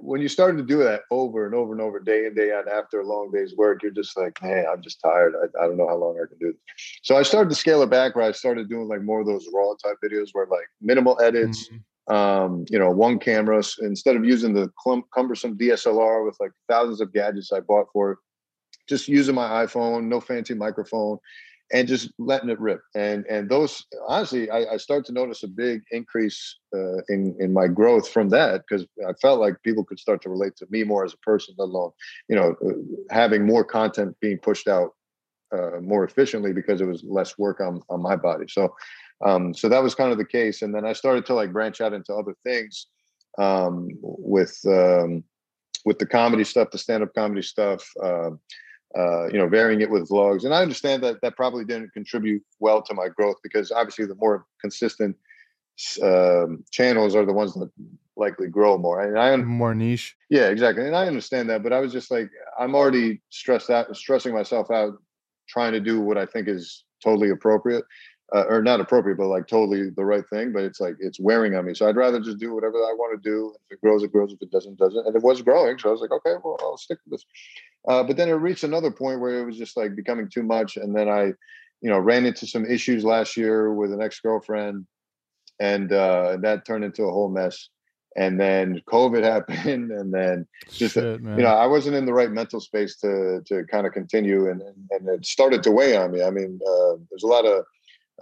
when you started to do that over and over and over, day in day out, after a long day's work, you're just like, man, I'm just tired. I, I don't know how long I can do this. So I started to scale it back, where I started doing like more of those raw type videos, where like minimal edits Mhm. Um, you know, one camera instead of using the clum- cumbersome DSLR with like thousands of gadgets I bought for it, just using my iPhone, no fancy microphone, and just letting it rip. And and those honestly, I, I start to notice a big increase uh, in in my growth from that because I felt like people could start to relate to me more as a person, let alone you know uh, having more content being pushed out uh, more efficiently because it was less work on on my body. So um, so that was kind of the case, and then I started to like branch out into other things um, with um, with the comedy stuff, the stand up comedy stuff. Uh, uh, you know, varying it with vlogs, and I understand that that probably didn't contribute well to my growth because obviously the more consistent um, channels are the ones that likely grow more. And I, more niche. yeah, exactly. And I understand that, but I was just like, I'm already stressed out, stressing myself out, trying to do what I think is totally appropriate, uh, or not appropriate, but like totally the right thing. But it's like it's wearing on me. So I'd rather just do whatever I want to do. If it grows, it grows. If it doesn't, it doesn't. And it was growing, so I was like, okay, well, I'll stick with this. Uh, but then it reached another point where it was just like becoming too much, and then I, you know, ran into some issues last year with an ex girlfriend, and uh, that turned into a whole mess. And then COVID (laughs) happened, and then just Shit, you know, I wasn't in the right mental space to to kind of continue, and and, and it started to weigh on me. I mean, uh, there's a lot of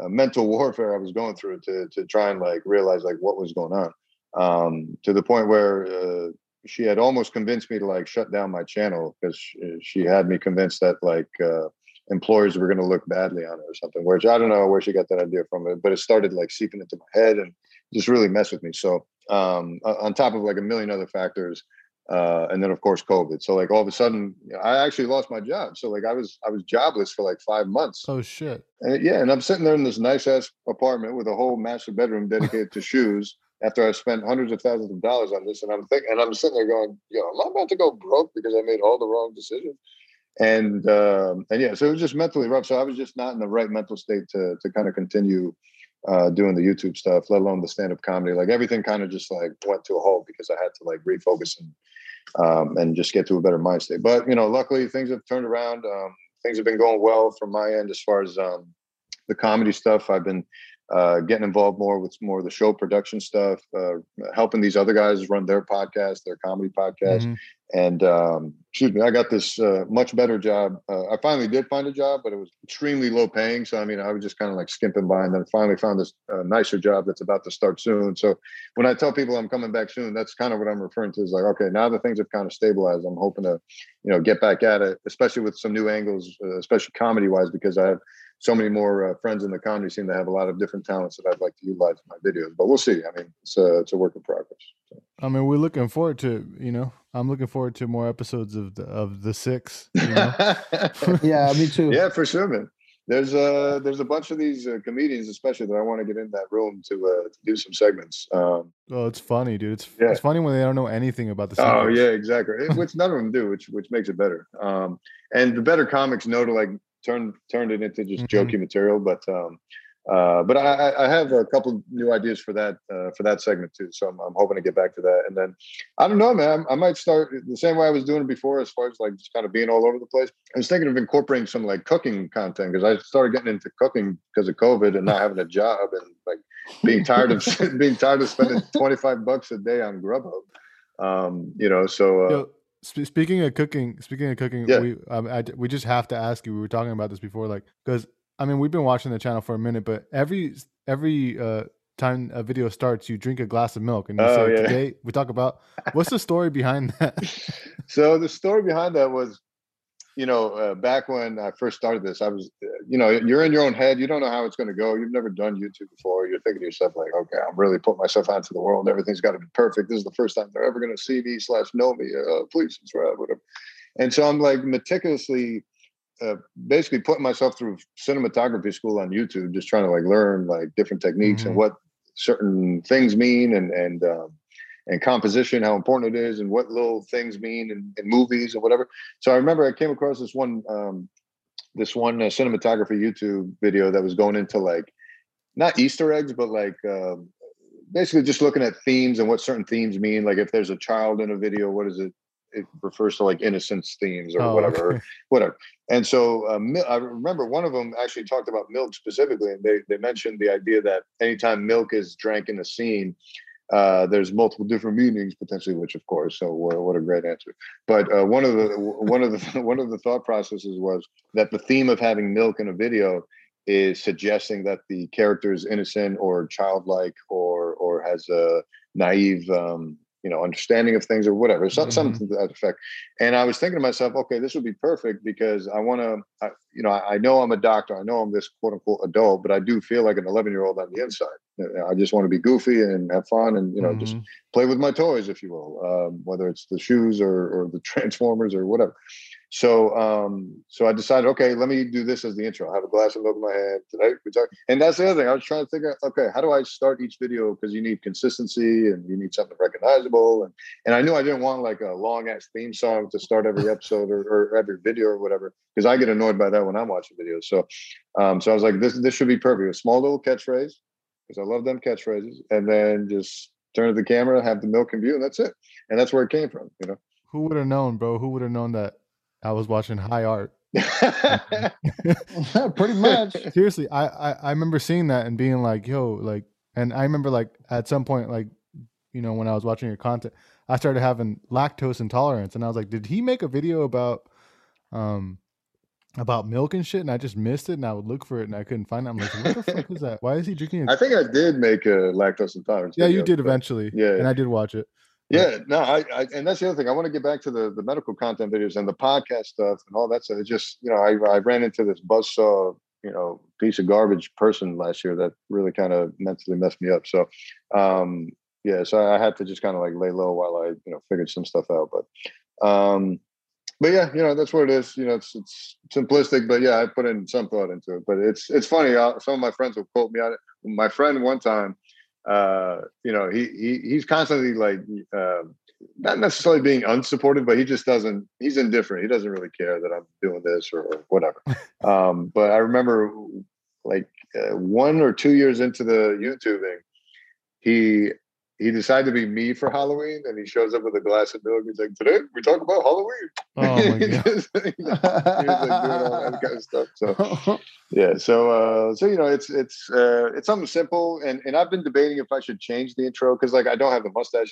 uh, mental (laughs) warfare I was going through to to try and like realize like what was going on, um, to the point where uh, she had almost convinced me to like shut down my channel because she, she had me convinced that like uh, employers were going to look badly on her or something. Which I don't know where she got that idea from, but it started like seeping into my head and just really messed with me. So um, on top of like a million other factors uh, and then of course COVID. So like all of a sudden, I actually lost my job. So like I was I was jobless for like five months. oh shit. And yeah, and I'm sitting there in this nice ass apartment with a whole master bedroom dedicated to shoes. After I spent hundreds of thousands of dollars on this, and I'm thinking, and I'm sitting there going, "Yo, am I about to go broke because I made all the wrong decisions?" And um, and yeah, so it was just mentally rough. So I was just not in the right mental state to to kind of continue uh, doing the YouTube stuff, let alone the stand up comedy. Like everything kind of just like went to a halt because I had to like refocus and um, and just get to a better mind state. But you know, luckily things have turned around. Um, things have been going well from my end as far as um, the comedy stuff. I've been uh, getting involved more with more of the show production stuff, uh, helping these other guys run their podcast, their comedy podcast. Mhm. And um, excuse me, I got this uh, much better job. Uh, I finally did find a job, but it was extremely low paying. So I mean, I was just kind of like skimping by, and then finally found this uh, nicer job that's about to start soon. So when I tell people I'm coming back soon, that's kind of what I'm referring to. Is like, okay, now the things have kind of stabilized, I'm hoping to, you know, get back at it, especially with some new angles, uh, especially comedy wise, because I have so many more uh, friends in the comedy scene that have a lot of different talents that I'd like to utilize in my videos. But we'll see. I mean, it's a it's a work in progress. So. I mean, we're looking forward to you know. I'm looking forward to more episodes of the of the six. You know? (laughs) (laughs) Yeah, me too. yeah, for sure, man. There's uh there's a bunch of these uh, comedians, especially that I want to get in that room to uh, to do some segments. Um, oh, it's funny, dude. It's Yeah. it's funny when they don't know anything about the. oh yeah, exactly. Which none of them do, which which makes it better. Um, and the better comics know to like turn turned it into just Mhm. jokey material. But um, uh, but I, I- I have a couple new ideas for that uh, for that segment too. So I'm, I'm hoping to get back to that. And then I don't know, man. I might start the same way I was doing it before, as far as like just kind of being all over the place. I was thinking of incorporating some like cooking content because I started getting into cooking because of COVID and not having a job and like being tired of (laughs) (laughs) being tired of spending 25 bucks a day on Grubhub. Um, you know, so uh, Yo, sp- speaking of cooking, speaking of cooking, Yeah. we um, I, we just have to ask you. We were talking about this before, like because I mean we've been watching the channel for a minute, but every every uh, time a video starts, you drink a glass of milk, and you Oh, say yeah. today we talk about what's the story behind that. (laughs) so the story behind that was you know uh, back when i first started this i was uh, you know you're in your own head you don't know how it's going to go you've never done youtube before you're thinking to yourself like okay i'm really putting myself out to the world everything's got to be perfect this is the first time they're ever going to see me slash know me uh, please subscribe whatever and so i'm like meticulously uh, basically putting myself through cinematography school on youtube just trying to like learn like different techniques Mhm. and what certain things mean and and um, and composition, how important it is, and what little things mean in, in movies and whatever. So I remember I came across this one um, this one uh, cinematography YouTube video that was going into like not Easter eggs, but like uh, basically just looking at themes and what certain themes mean. Like if there's a child in a video, what is it? It refers to like innocence themes or oh, whatever, okay. whatever. And so uh, I remember one of them actually talked about milk specifically, and they they mentioned the idea that anytime milk is drank in a scene, uh, there's multiple different meanings potentially, which of course, so what, what a great answer. But uh, one of the one of the (laughs) one of the thought processes was that the theme of having milk in a video is suggesting that the character is innocent or childlike or or has a naive um, you know understanding of things or whatever mm-hmm. something to that effect and i was thinking to myself okay this would be perfect because i want to you know I, I, know i'm a doctor i know i'm this quote unquote adult but i do feel like an 11 year old on the inside i just want to be goofy and have fun and you know mm-hmm. just play with my toys if you will um, whether it's the shoes or, or the (laughs) transformers or whatever so um, so I decided, okay, let me do this as the intro. I have a glass of milk in my hand today. We talk, and that's the other thing. I was trying to figure out, okay, how do I start each video? Because you need consistency and you need something recognizable. And and I knew I didn't want like a long ass theme song to start every episode or, or every video or whatever, because I get annoyed by that when I'm watching videos. So um, so I was like, this this should be perfect. A small little catchphrase, because I love them catchphrases, and then just turn to the camera, have the milk in view, and that's it. And that's where it came from, you know. Who would have known, bro? Who would have known that I was watching High Art. (laughs) Pretty (laughs) much. Seriously, I, I I remember seeing that and being like, "Yo," like, and I remember like at some point, like, you know, when I was watching your content, I started having lactose intolerance, and I was like, "Did he make a video about, um, about milk and shit?" And I just missed it, and I would look for it, and I couldn't find it. I'm like, "What the fuck is that? Why is he drinking?" I think I did make a lactose intolerance. Yeah, video, you did eventually. Yeah, and I did watch it. Yeah, no, I, I, and that's the other thing. I want to get back to the the medical content videos and the podcast stuff and all that stuff. It's just you know, I I ran into this buzzsaw you know piece of garbage person last year that really kind of mentally messed me up. So, um, yeah, so I had to just kind of like lay low while I you know figured some stuff out. But, um, but yeah, you know that's what it is. You know, it's it's simplistic, but yeah, I put in some thought into it. But it's it's funny. Uh, some of my friends will quote me on it. My friend one time uh, you know, he, he he's constantly like uh, not necessarily being unsupported, but he just doesn't. He's indifferent. He doesn't really care that I'm doing this or, or whatever. (laughs) um, but I remember like uh, one or two years into the YouTubing, he he decided to be me for Halloween, and he shows up with a glass of milk. He's like, "Today we talk about Halloween." Oh my (laughs) god! He's like doing all kind of stuff. So (laughs) yeah, so uh, so you know, it's it's uh, it's something simple, and and I've been debating if I should change the intro because like I don't have the mustache.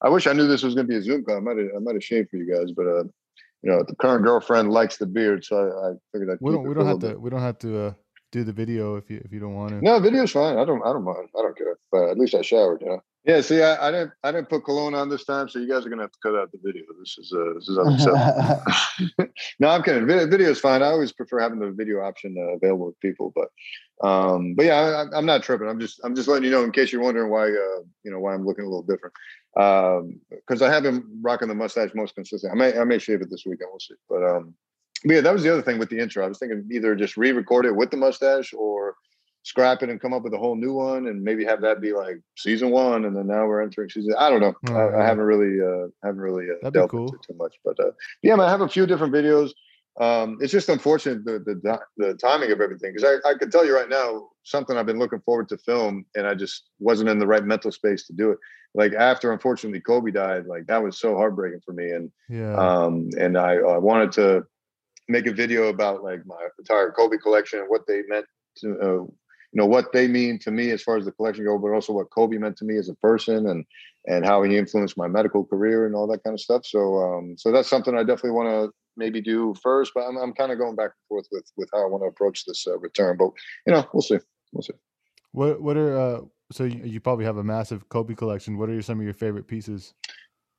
I wish I knew this was going to be a Zoom call. I might have, I might have shaved for you guys, but uh, you know, the current girlfriend likes the beard, so I, I figured I'd we don't we don't have to we don't have to uh, do the video if you if you don't want to. No, video's fine. I don't I don't mind. I don't care. But at least I showered, you know. Yeah, see, I, I, didn't I didn't put cologne on this time, so you guys are gonna have to cut out the video. This is uh, this is (laughs) unacceptable. (laughs) no, I'm kidding. Video is fine. I always prefer having the video option uh, available with people, but um, but yeah, I, am not tripping. I'm just I'm just letting you know in case you're wondering why uh, you know why I'm looking a little different. Because um, I have been rocking the mustache most consistently. I may I may shave it this weekend. We'll see. But um, but yeah, that was the other thing with the intro. I was thinking either just re-record it with the mustache or scrap it and come up with a whole new one and maybe have that be like season one and then now we're entering season i don't know. Oh, I, I, haven't really uh haven't really uh, dealt cool. into too much but uh yeah man, i have a few different videos. Um it's just unfortunate the the, the timing of everything because I, I can tell you right now something i've been looking forward to film and i just wasn't in the right mental space to do it. Like after unfortunately kobe died like that was so heartbreaking for me and yeah. um and i, I wanted to make a video about like my entire kobe collection and what they meant to, uh, you know what they mean to me as far as the collection go, but also what Kobe meant to me as a person and and how he influenced my medical career and all that kind of stuff. So um, so that's something I definitely want to maybe do first, but I'm I'm kind of going back and forth with with how I want to approach this uh, return. But you know, we'll see, we'll see. What what are uh, so you, you probably have a massive Kobe collection. What are some of your favorite pieces?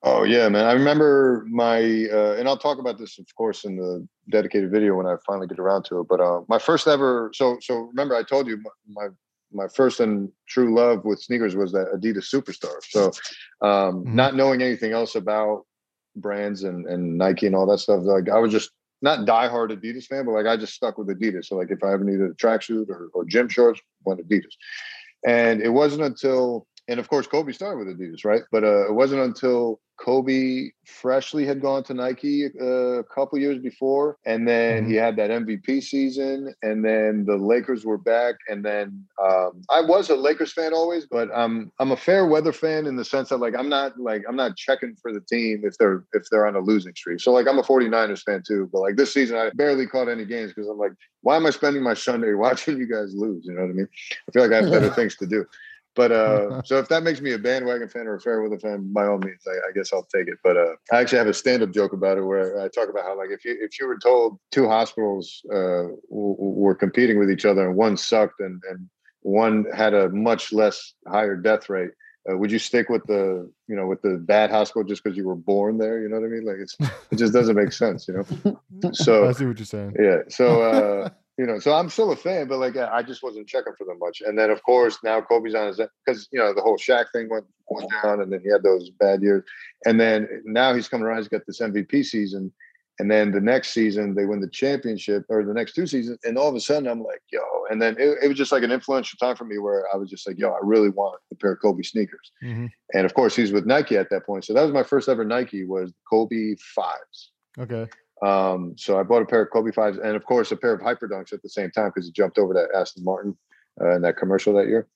Oh yeah, man. I remember my, uh, and I'll talk about this, of course, in the dedicated video when I finally get around to it. But uh, my first ever, so so remember, I told you my my first and true love with sneakers was that Adidas Superstar. So um, mm-hmm. not knowing anything else about brands and and Nike and all that stuff, like I was just not diehard Adidas fan, but like I just stuck with Adidas. So like if I ever needed a tracksuit or, or gym shorts, went Adidas. And it wasn't until and of course Kobe started with Adidas, right? But uh, it wasn't until Kobe freshly had gone to Nike uh, a couple years before, and then mm-hmm. he had that MVP season, and then the Lakers were back, and then um, I was a Lakers fan always, but I'm I'm a fair weather fan in the sense that like I'm not like I'm not checking for the team if they're if they're on a losing streak. So like I'm a 49ers fan too, but like this season I barely caught any games because I'm like, why am I spending my Sunday (laughs) watching you guys lose? You know what I mean? I feel like I have better (laughs) things to do. But uh, (laughs) so if that makes me a bandwagon fan or a fair weather fan, by all means, I, I guess I'll take it. But uh, I actually have a stand-up joke about it where I talk about how like if you if you were told two hospitals uh, w- were competing with each other and one sucked and and one had a much less higher death rate, uh, would you stick with the you know with the bad hospital just because you were born there? You know what I mean? Like it's it just doesn't make sense, you know. (laughs) So I see what you're saying. Yeah. So uh, you know, so I'm still a fan, but like I just wasn't checking for them much. And then of course now Kobe's on his because you know the whole Shaq thing went went down, and then he had those bad years. And then now he's coming around. He's got this MVP season, and then the next season they win the championship, or the next two seasons, and all of a sudden I'm like, yo. And then it, it was just like an influential time for me where I was just like, yo, I really want a pair of Kobe sneakers. Mm-hmm. And of course he's with Nike at that point, so that was my first ever Nike was Kobe fives. Okay. Um, so I bought a pair of Kobe fives and of course a pair of Hyperdunks at the same time because he jumped over to Aston Martin uh, in that commercial that year.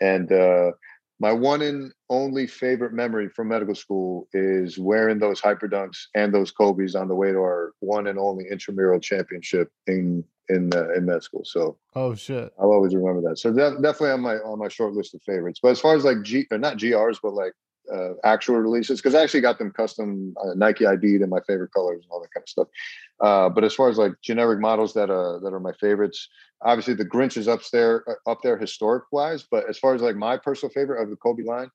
And uh, my one and only favorite memory from medical school is wearing those Hyperdunks and those Kobe's on the way to our one and only intramural championship in in uh, in med school. So oh shit, I'll always remember that. So that, definitely on my on my short list of favorites. But as far as like G, or not GRs, but like uh, actual releases because I actually got them custom uh, Nike ID'd in my favorite colors and all that kind of stuff. Uh, but as far as like generic models that are that are my favorites, obviously the Grinch is up there uh, up there historic wise. But as far as like my personal favorite of the Kobe line,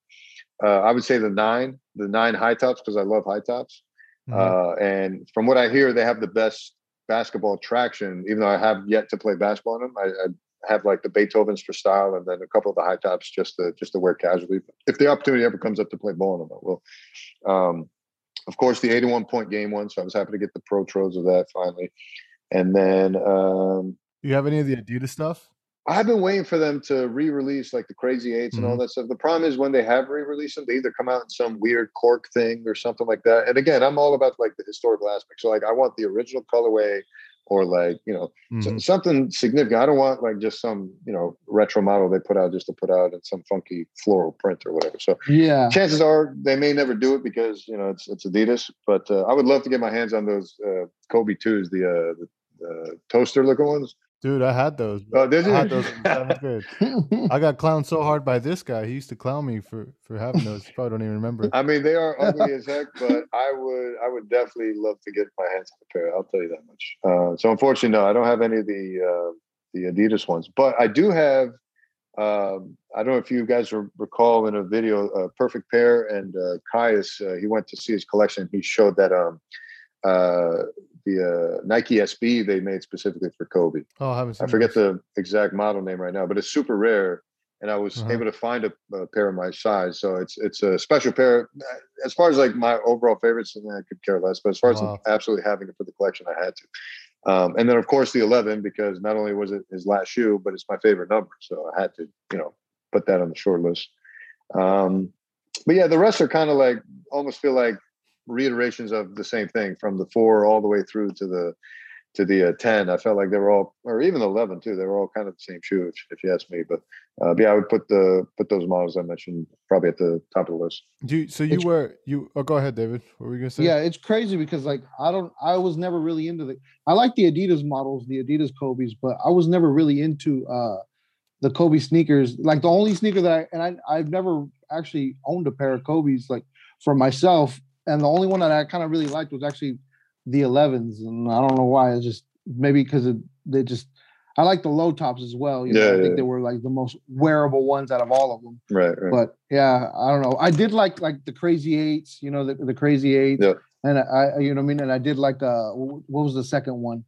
uh, I would say the nine, the nine high tops because I love high tops. Mm-hmm. Uh, and from what I hear, they have the best basketball traction. Even though I have yet to play basketball in them, I, I have like the Beethovens for style, and then a couple of the high tops just to just to wear casually. If the opportunity ever comes up to play ball in them, I will. Um, of course, the 81 point game one, so I was happy to get the Protros of that finally. And then, um, you have any of the Adidas stuff? I've been waiting for them to re-release like the Crazy 8s mm-hmm. and all mm-hmm. that stuff. The problem is when they have re-released them, they either come out in some weird cork thing or something like that. And again, I'm all about like the historical aspect. So like I want the original colorway or like you know mm-hmm. something significant. I don't want like just some you know retro model they put out just to put out in some funky floral print or whatever. So yeah, chances are they may never do it because you know it's it's Adidas. But uh, I would love to get my hands on those uh, Kobe twos, the uh, the uh, toaster looking ones. Dude, I had those. Oh, did you? I had those in seventh grade. I got clowned so hard by this guy. He used to clown me for for having those. You probably don't even remember. I mean, they are ugly as heck, but I would I would definitely love to get my hands on a pair. I'll tell you that much. Uh, so unfortunately, no, I don't have any of the uh, the Adidas ones, but I do have. Um, I don't know if you guys recall in a video, a uh, perfect pair, and uh, Caius, uh, he went to see his collection. He showed that um, uh, the uh, Nike SB they made specifically for Kobe. Oh, I haven't. I forget the exact model name right now, but it's super rare, and I was uh-huh. able to find a, a, pair of my size. So it's it's a special pair. As far as like my overall favorites, I could care less. But as far wow. as absolutely having it for the collection, I had to. Um, and then of course the 11 because not only was it his last shoe, but it's my favorite number, so I had to you know put that on the short list. Um, but yeah, the rest are kind of like almost feel like reiterations of the same thing from the four all the way through to the to the uh, 10 i felt like they were all or even the 11 too. They were all kind of the same shoe if, if you ask me. But uh, yeah i would put the put those models i mentioned probably at the top of the list. Do you, so you it's, were you oh go ahead david. What were you gonna say? Yeah it's crazy because like i don't i was never really into the i like the adidas models the adidas kobe's but i was never really into uh the kobe sneakers. Like the only sneaker that i and i i've never actually owned a pair of kobe's like for myself and the only one that I kind of really liked was actually the 11s, and I don't know why. It's just maybe because they just I like the low tops as well. You know, yeah, I think yeah. they were like the most wearable ones out of all of them. Right, right. But yeah, I don't know. I did like like the crazy eights, you know, the, the crazy eights. Yeah. And I, you know, what I mean, and I did like uh, what was the second one?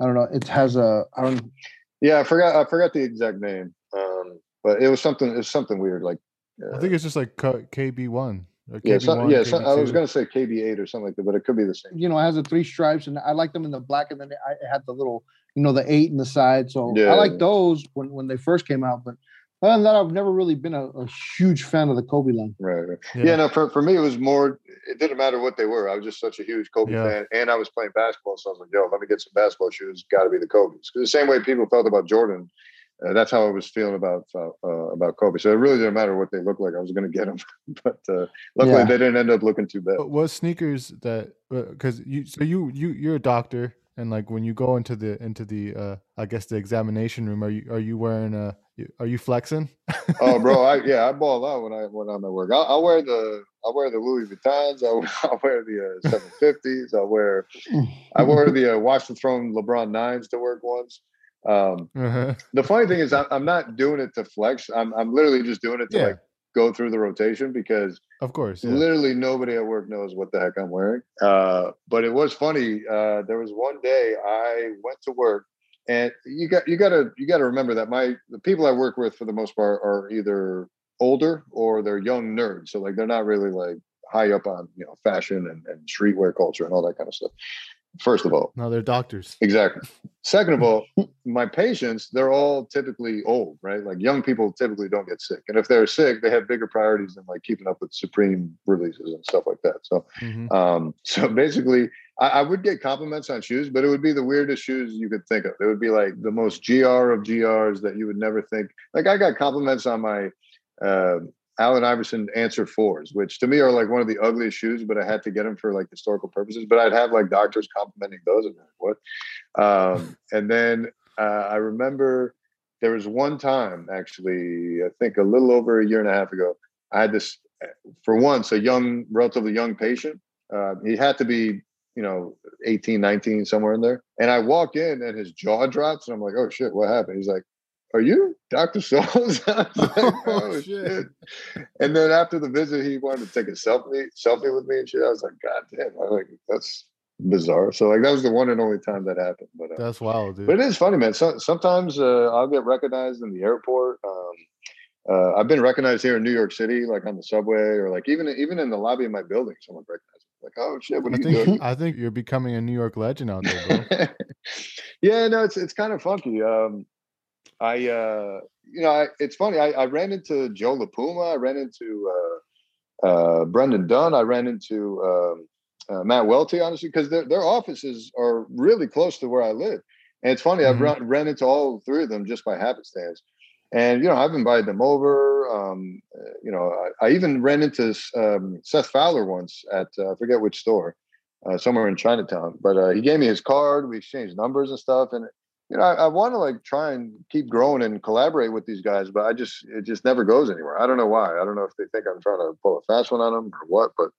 I don't know. It has a, I don't. Yeah, I forgot. I forgot the exact name. Um, but it was something. It was something weird. Like uh, I think it's just like KB one yeah, so, yeah. So, I was going to say KB8 or something like that, but it could be the same. You know, it has the three stripes, and I like them in the black, and then I had the little, you know, the eight in the side. So yeah, I like those when when they first came out. But other than that, I've never really been a, a huge fan of the Kobe line. Right. right. Yeah. Yeah. no, for, for me, it was more, it didn't matter what they were. I was just such a huge Kobe Yeah. fan. And I was playing basketball. So I was like, yo, let me get some basketball shoes. Got to be the Kobe's. 'Cause the same way people felt about Jordan, uh, that's how I was feeling about uh, uh, about Kobe. So it really didn't matter what they looked like. I was going to get them. (laughs) but uh, luckily, Yeah. they didn't end up looking too bad. What what sneakers that because you so you you you're a doctor and like when you go into the into the uh I guess the examination room are you are you wearing a are you flexing? oh, bro, I (laughs) yeah, I ball out when I when I'm at work. I'll, I'll wear the I'll wear the Louis Vuittons. I'll, (laughs) I'll wear the uh, 750s. I'll wear I wore the uh, Watch the Throne LeBron nines to work once. Um, Uh-huh. the funny thing is, I'm not doing it to flex. I'm I'm literally just doing it to Yeah. like go through the rotation because Of course. Yeah. literally nobody at work knows what the heck I'm wearing. Uh, but it was funny. Uh, there was one day I went to work, and you got you got to you got to remember that my the people I work with for the most part are either older or they're young nerds. So like they're not really like high up on you know fashion and, and streetwear culture and all that kind of stuff. First of all, No, they're doctors. Exactly. Second of (laughs) all, my patients, they're all typically old, right? Like young people typically don't get sick. And if they're sick, they have bigger priorities than like keeping up with Supreme releases and stuff like that. So, Mhm. um, (laughs) so basically, I, I would get compliments on shoes, but it would be the weirdest shoes you could think of. It would be like the most GR of GRs that you would never think. Like I got compliments on my uh, Allen Iverson Answer Fours, which to me are like one of the ugliest shoes, but I had to get them for like historical purposes. But I'd have like doctors complimenting those. And what? Um, (laughs) and then uh, I remember there was one time, actually, I think a little over a year and a half ago, I had this, for once, a young, relatively young patient. Uh, he had to be, you know, 18, 19, somewhere in there. And I walk in and his jaw drops, and I'm like, oh shit, what happened? He's like, are you Dr. Souls? (laughs) I was like, Oh, oh, shit. shit. And then after the visit, he wanted to take a selfie, selfie with me and shit. I was like, God damn, I like that's bizarre. So like that was the one and only time that happened. But uh, That's wild, dude. but it is funny, man. So, sometimes uh, I'll get recognized in the airport. Um, uh, I've been recognized here in New York City, like on the subway, or like even even in the lobby of my building. Someone recognized me, like, "Oh shit, what I are you think doing?" (laughs) I think you're becoming a New York legend out there, bro. (laughs) yeah, no, it's it's kind of funky. Um, I uh, you know, I, it's funny. I, I ran into Joe LaPuma. I ran into uh, uh, Brendan Dunne. I ran into um, uh, Matt Welty, honestly, because their their offices are really close to where I live. And it's funny, I've Mhm. run, ran into all three of them just by happenstance. And you know, I've invited them over. Um, you know, I, I even ran into um, Seth Fowler once at uh, I forget which store, uh, somewhere in Chinatown. But uh, he gave me his card. We exchanged numbers and stuff. And you know, I, I want to like try and keep growing and collaborate with these guys, but I just it just never goes anywhere. I don't know why. I don't know if they think I'm trying to pull a fast one on them or what. But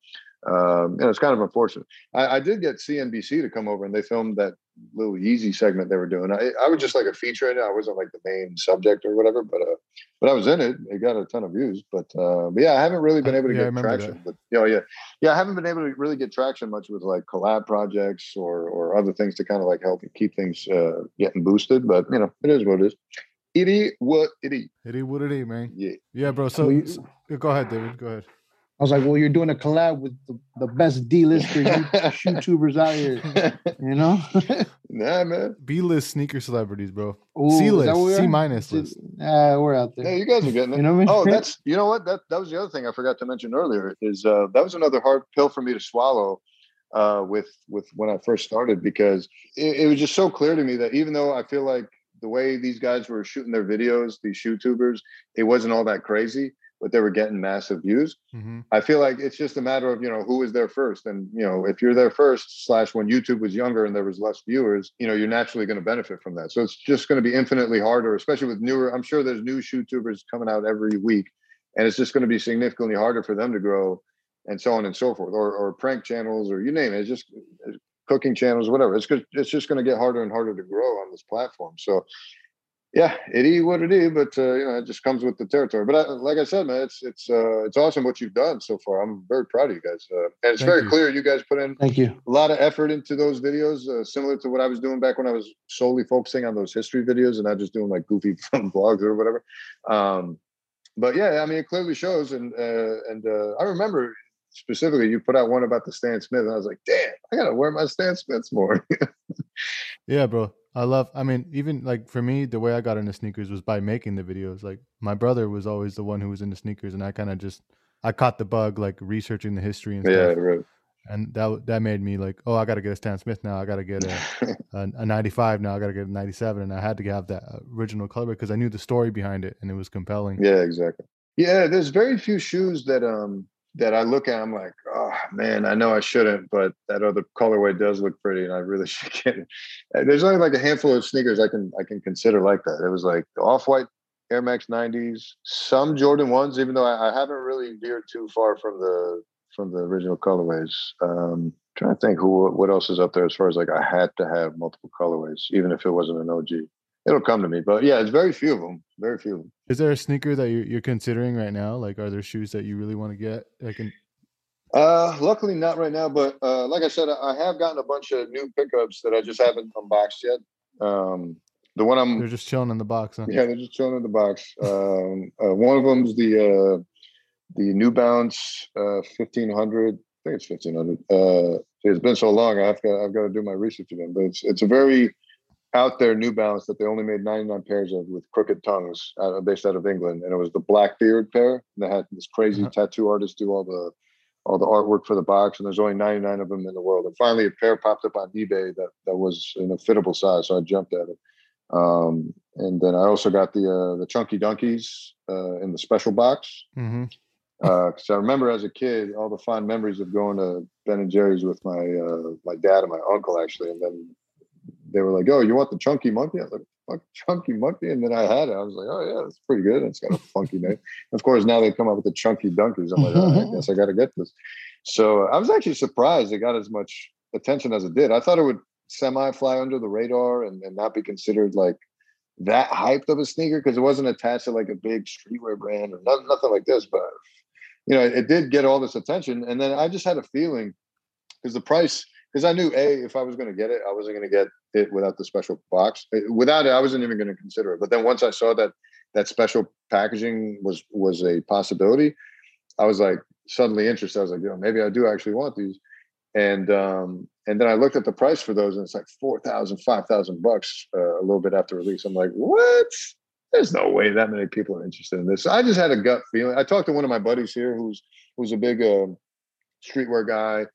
um, you know, it's kind of unfortunate. I, I did get CNBC to come over and they filmed that little Yeezy segment they were doing. I, I was just like a feature in it. I wasn't like the main subject or whatever, but uh, but I was in it. It got a ton of views. But uh, but yeah, I haven't really been able to yeah, get remember that. traction. But you know, yeah, yeah, I haven't been able to really get traction much with like collab projects or or other things to kind of like help keep things uh, getting boosted. But you know, it is what it is. It is what it is. It is what it is, man. Yeah. Yeah, bro. So, so- go ahead, David. Go ahead. I was like, well, you're doing a collab with the, the best D-lister (laughs) YouTubers out here, you know? (laughs) nah, man. B list sneaker celebrities, bro. Ooh, C-list, C are? minus list. Uh, we're out Yeah, there. you guys are getting it. You know what I mean? Oh, that's (laughs) you know what that that was the other thing I forgot to mention earlier is uh, that was another hard pill for me to swallow uh, with with when I first started because it, it was just so clear to me that even though I feel like the way these guys were shooting their videos, these YouTubers, it wasn't all that crazy, but they were getting massive views. hmm I feel like it's just a matter of you know who is there first, and you know if you're there first, slash when YouTube was younger and there was less viewers, you know you're naturally going to benefit from that. So it's just going to be infinitely harder, especially with newer. I'm sure there's new YouTubers coming out every week, and it's just going to be significantly harder for them to grow, and so on and so forth, or or prank channels, or you name it. It's just uh, cooking channels, whatever. It's. It's just going to get harder and harder to grow on this platform. So yeah, it is what it is, but uh, you know, it just comes with the territory. But I, like I said, man, it's it's uh, it's awesome what you've done so far. I'm very proud of you guys, uh, and it's Thank very you. clear you guys put in Thank you. a lot of effort into those videos, uh, similar to what I was doing back when I was solely focusing on those history videos and not just doing like goofy (laughs) vlogs or whatever. Um, but yeah, I mean, it clearly shows, and uh, and uh, I remember specifically you put out one about the Stan Smith, and I was like, damn, I gotta wear my Stan Smiths more. (laughs) Yeah, bro. I love. I mean, even like for me, the way I got into sneakers was by making the videos. Like my brother was always the one who was into sneakers, and I kind of just I caught the bug, like researching the history and Yeah, stuff. right. And that that made me like, oh, I got to get a Stan Smith now. I got to get a, (laughs) a a 95 now. I got to get a 97, and I had to have that original color because I knew the story behind it, and it was compelling. Yeah, exactly. Yeah, there's very few shoes that um that I look at. I'm like, oh man, I know I shouldn't, but that other colorway does look pretty, and I really (laughs) should get it. Uh, There's only like a handful of sneakers I can I can consider like that. It was like off white Air Max 90s, some Jordan ones, even though I, I haven't really veered too far from the from the original colorways. Um, trying to think who what else is up there as far as like I had to have multiple colorways, even if it wasn't an OG. It'll come to me, but yeah, it's very few of them. Very few of them. Is there a sneaker that you're, you're considering right now? Like, are there shoes that you really want to get? Like, in, Uh, luckily not right now, but uh, like I said, I have gotten a bunch of new pickups that I just haven't unboxed yet. Um, the one I'm they're just chilling in the box. Huh? yeah, they're just chilling in the box. Um, uh, one of them's the uh, the New Balance uh, fifteen hundred. I think it's fifteen hundred. Uh, it's been so long, I've got I've got to do my research again. But it's it's a very out there New Balance that they only made ninety nine pairs of with crooked tongues, uh, based out of England, and it was the black Blackbeard pair. And they had this crazy Uh-huh. tattoo artist do all the all the artwork for the box, and there's only 99 of them in the world. And finally, a pair popped up on eBay that that was in a fittable size, so I jumped at it. Um, and then I also got the uh, the Chunky Dunkys uh, in the special box hmm because I remember as a kid all the fond memories of going to Ben and Jerry's with my uh, my dad and my uncle actually, and then they were like, "Oh, you want the Chunky Monkey?" I was like, "Fuck, Chunky Monkey," and then I had it. I was like, "Oh yeah, that's pretty good. It's got a funky name." Of course, now they come up with the Chunky Dunkys. I'm like, oh, I guess I got to get this. So I was actually surprised it got as much attention as it did. I thought it would semi fly under the radar and, and not be considered like that hyped of a sneaker because it wasn't attached to like a big streetwear brand or nothing, nothing like this. But you know, it did get all this attention, and then I just had a feeling because the price. Because I knew a if I was going to get it, I wasn't going to get it without the special box. Without it, I wasn't even going to consider it. But then once I saw that that special packaging was was a possibility, I was like suddenly interested. I was like, you know, maybe I do actually want these. And um, and then I looked at the price for those, and it's like 4,000, 5,000 bucks uh, a little bit after release. I'm like, what? There's no way that many people are interested in this. I just had a gut feeling. I talked to one of my buddies here, who's who's a big uh, streetwear guy,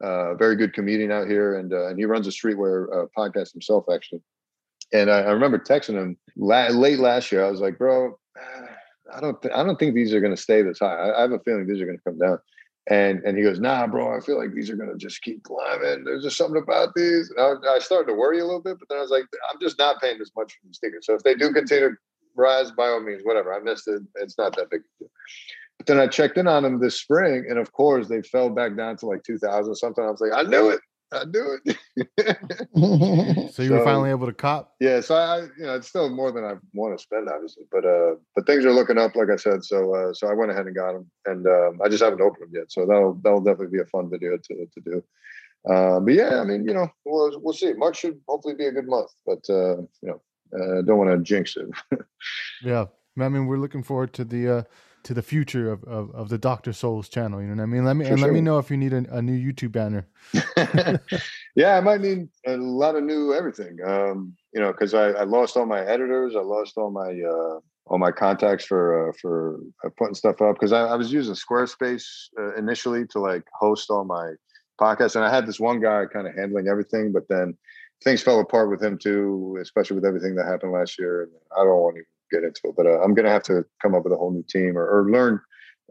uh, very good comedian out here, and uh, and he runs a streetwear uh, podcast himself, actually. And I, I remember texting him la- late last year. I was like, bro, (sighs) I don't, th- I don't think these are going to stay this high. I, I have a feeling these are going to come down. And and he goes, nah, bro, I feel like these are going to just keep climbing. There's just something about these. I, I started to worry a little bit, but then I was like, I'm just not paying this much for these sneakers. So if they do continue to rise, by all means, whatever. I missed it. It's not that big. A deal. But then I checked in on them this spring, and of course they fell back down to like 2,000 something. I was like, I knew it. I knew it. (laughs) So you were So- finally able to cop. Yeah, so I, I, you know, it's still more than I want to spend, obviously, but uh, but things are looking up, like I said. So uh, so I went ahead and got them, and um, I just haven't opened them yet. So that'll that'll definitely be a fun video to to do. Uh, but yeah, I mean, you know, we'll we'll see. March should hopefully be a good month, but uh, you know, uh, don't want to jinx it. (laughs) Yeah, I mean, we're looking forward to the uh, to the future of, of, of the Doctor Souls channel. You know what I mean? Let me For and let me know if you need a, a new YouTube banner. (laughs) yeah, I might need a lot of new everything. Um, you know, because I, I lost all my editors, I lost all my uh, all my contacts for uh, for uh, putting stuff up because I, I was using Squarespace uh, initially to like host all my podcasts, and I had this one guy kind of handling everything, but then things fell apart with him too, especially with everything that happened last year. And I don't want to get into it, but uh, I'm gonna have to come up with a whole new team or, or learn.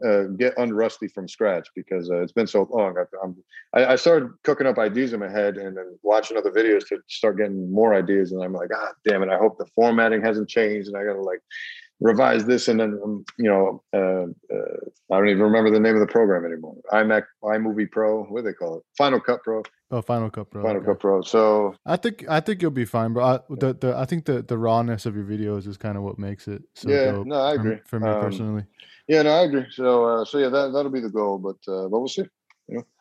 Uh, get unrusty from scratch because uh, it's been so long. I, I, I started cooking up ideas in my head and then watching other videos to start getting more ideas. And I'm like, ah, damn it! I hope the formatting hasn't changed, and I got to like revise this. And then um, you know, uh, uh, I don't even remember the name of the program anymore. iMac, iMovie Pro, what do they call it? Final Cut Pro, Oh, Final Cut Pro. Final okay. Cut Pro. So I think I think you'll be fine, bro. I, the, the I think the, the rawness of your videos is kind of what makes it so yeah, dope no, I agree. for me Um, personally. Yeah, no, I agree. So, uh, so yeah, that that'll be the goal. But uh, but we'll see.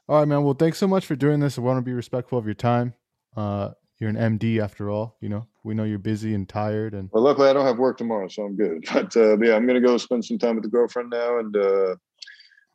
All right, man. Well, thanks so much for doing this. I want to be respectful of your time. Uh, you're an MD after all. You know, we know you're busy and tired, and Well, luckily I don't have work tomorrow, so I'm good. (laughs) But uh, yeah, I'm gonna go spend some time with the girlfriend now, and uh,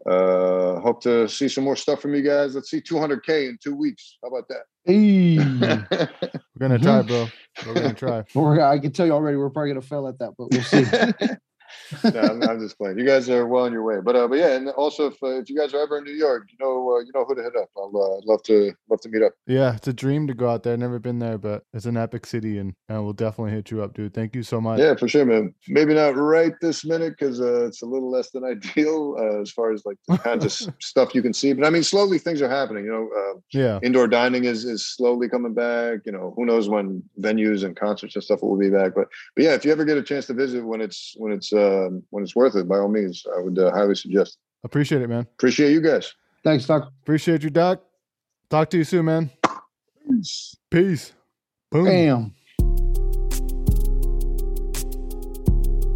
uh, hope to see some more stuff from you guys. Let's see 200k in two weeks. How about that? Hey. (laughs) We're gonna try, bro. We're gonna (laughs) try. I can tell you already, we're probably gonna fail at that, but we'll see. (laughs) (laughs) no, I'm, I'm just playing. You guys are well on your way, but uh, but yeah, and also if uh, if you guys are ever in New York, you know uh, you know who to hit up. I'll uh, love to love to meet up. Yeah, it's a dream to go out there. Never been there, but it's an epic city, and and we'll definitely hit you up, dude. Thank you so much. Yeah, for sure, man. Maybe not right this minute because uh, it's a little less than (laughs) ideal uh, as far as like the kinds of (laughs) stuff you can see. But I mean, slowly things are happening. You know, uh, Yeah, indoor dining is is slowly coming back. You know, who knows when venues and concerts and stuff will be back. But but yeah, if you ever get a chance to visit when it's when it's um, when it's worth it, by all means, I would uh, highly suggest. it. appreciate it, man. Appreciate you guys. Thanks, Doc. Appreciate you, Doc. Talk to you soon, man. Peace. Peace. Boom. Bam.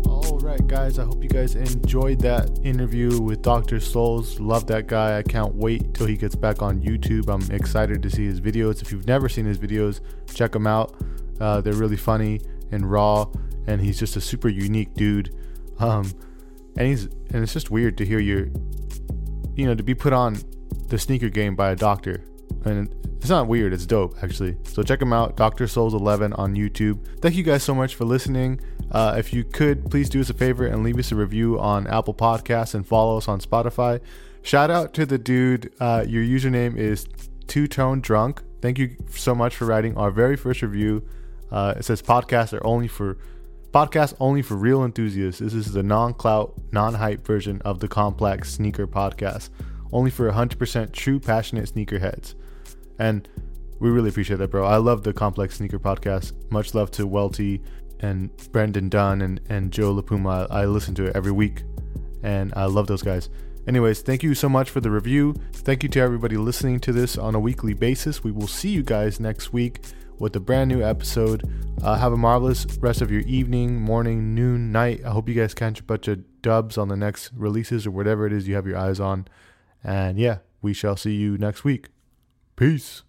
All right, guys. I hope you guys enjoyed that interview with Dr. Souls. Love that guy. I can't wait till he gets back on YouTube. I'm excited to see his videos. If you've never seen his videos, check them out. Uh, they're really funny and raw, and he's just a super unique dude. Um, and he's and it's just weird to hear your, you know, to be put on the sneaker game by a doctor. And it's not weird, it's dope actually. So check him out, Dr. Souls 11 on YouTube. Thank you guys so much for listening. Uh, if you could, please do us a favor and leave us a review on Apple Podcasts and follow us on Spotify. Shout out to the dude. Uh, your username is Two Tone Drunk. Thank you so much for writing our very first review. Uh, it says podcasts are only for podcast only for real enthusiasts. This is the non-clout, non-hype version of the complex sneaker podcast, only for 100% true passionate sneakerheads. And we really appreciate that, bro. I love the complex sneaker podcast. Much love to Welty and Brendan Dunne and, and Joe LaPuma. I listen to it every week, and I love those guys. Anyways, thank you so much for the review. Thank you to everybody listening to this on a weekly basis. We will see you guys next week with a brand new episode. Uh, have a marvelous rest of your evening, morning, noon, night. I hope you guys catch a bunch of dubs on the next releases or whatever it is you have your eyes on. And yeah, we shall see you next week. Peace.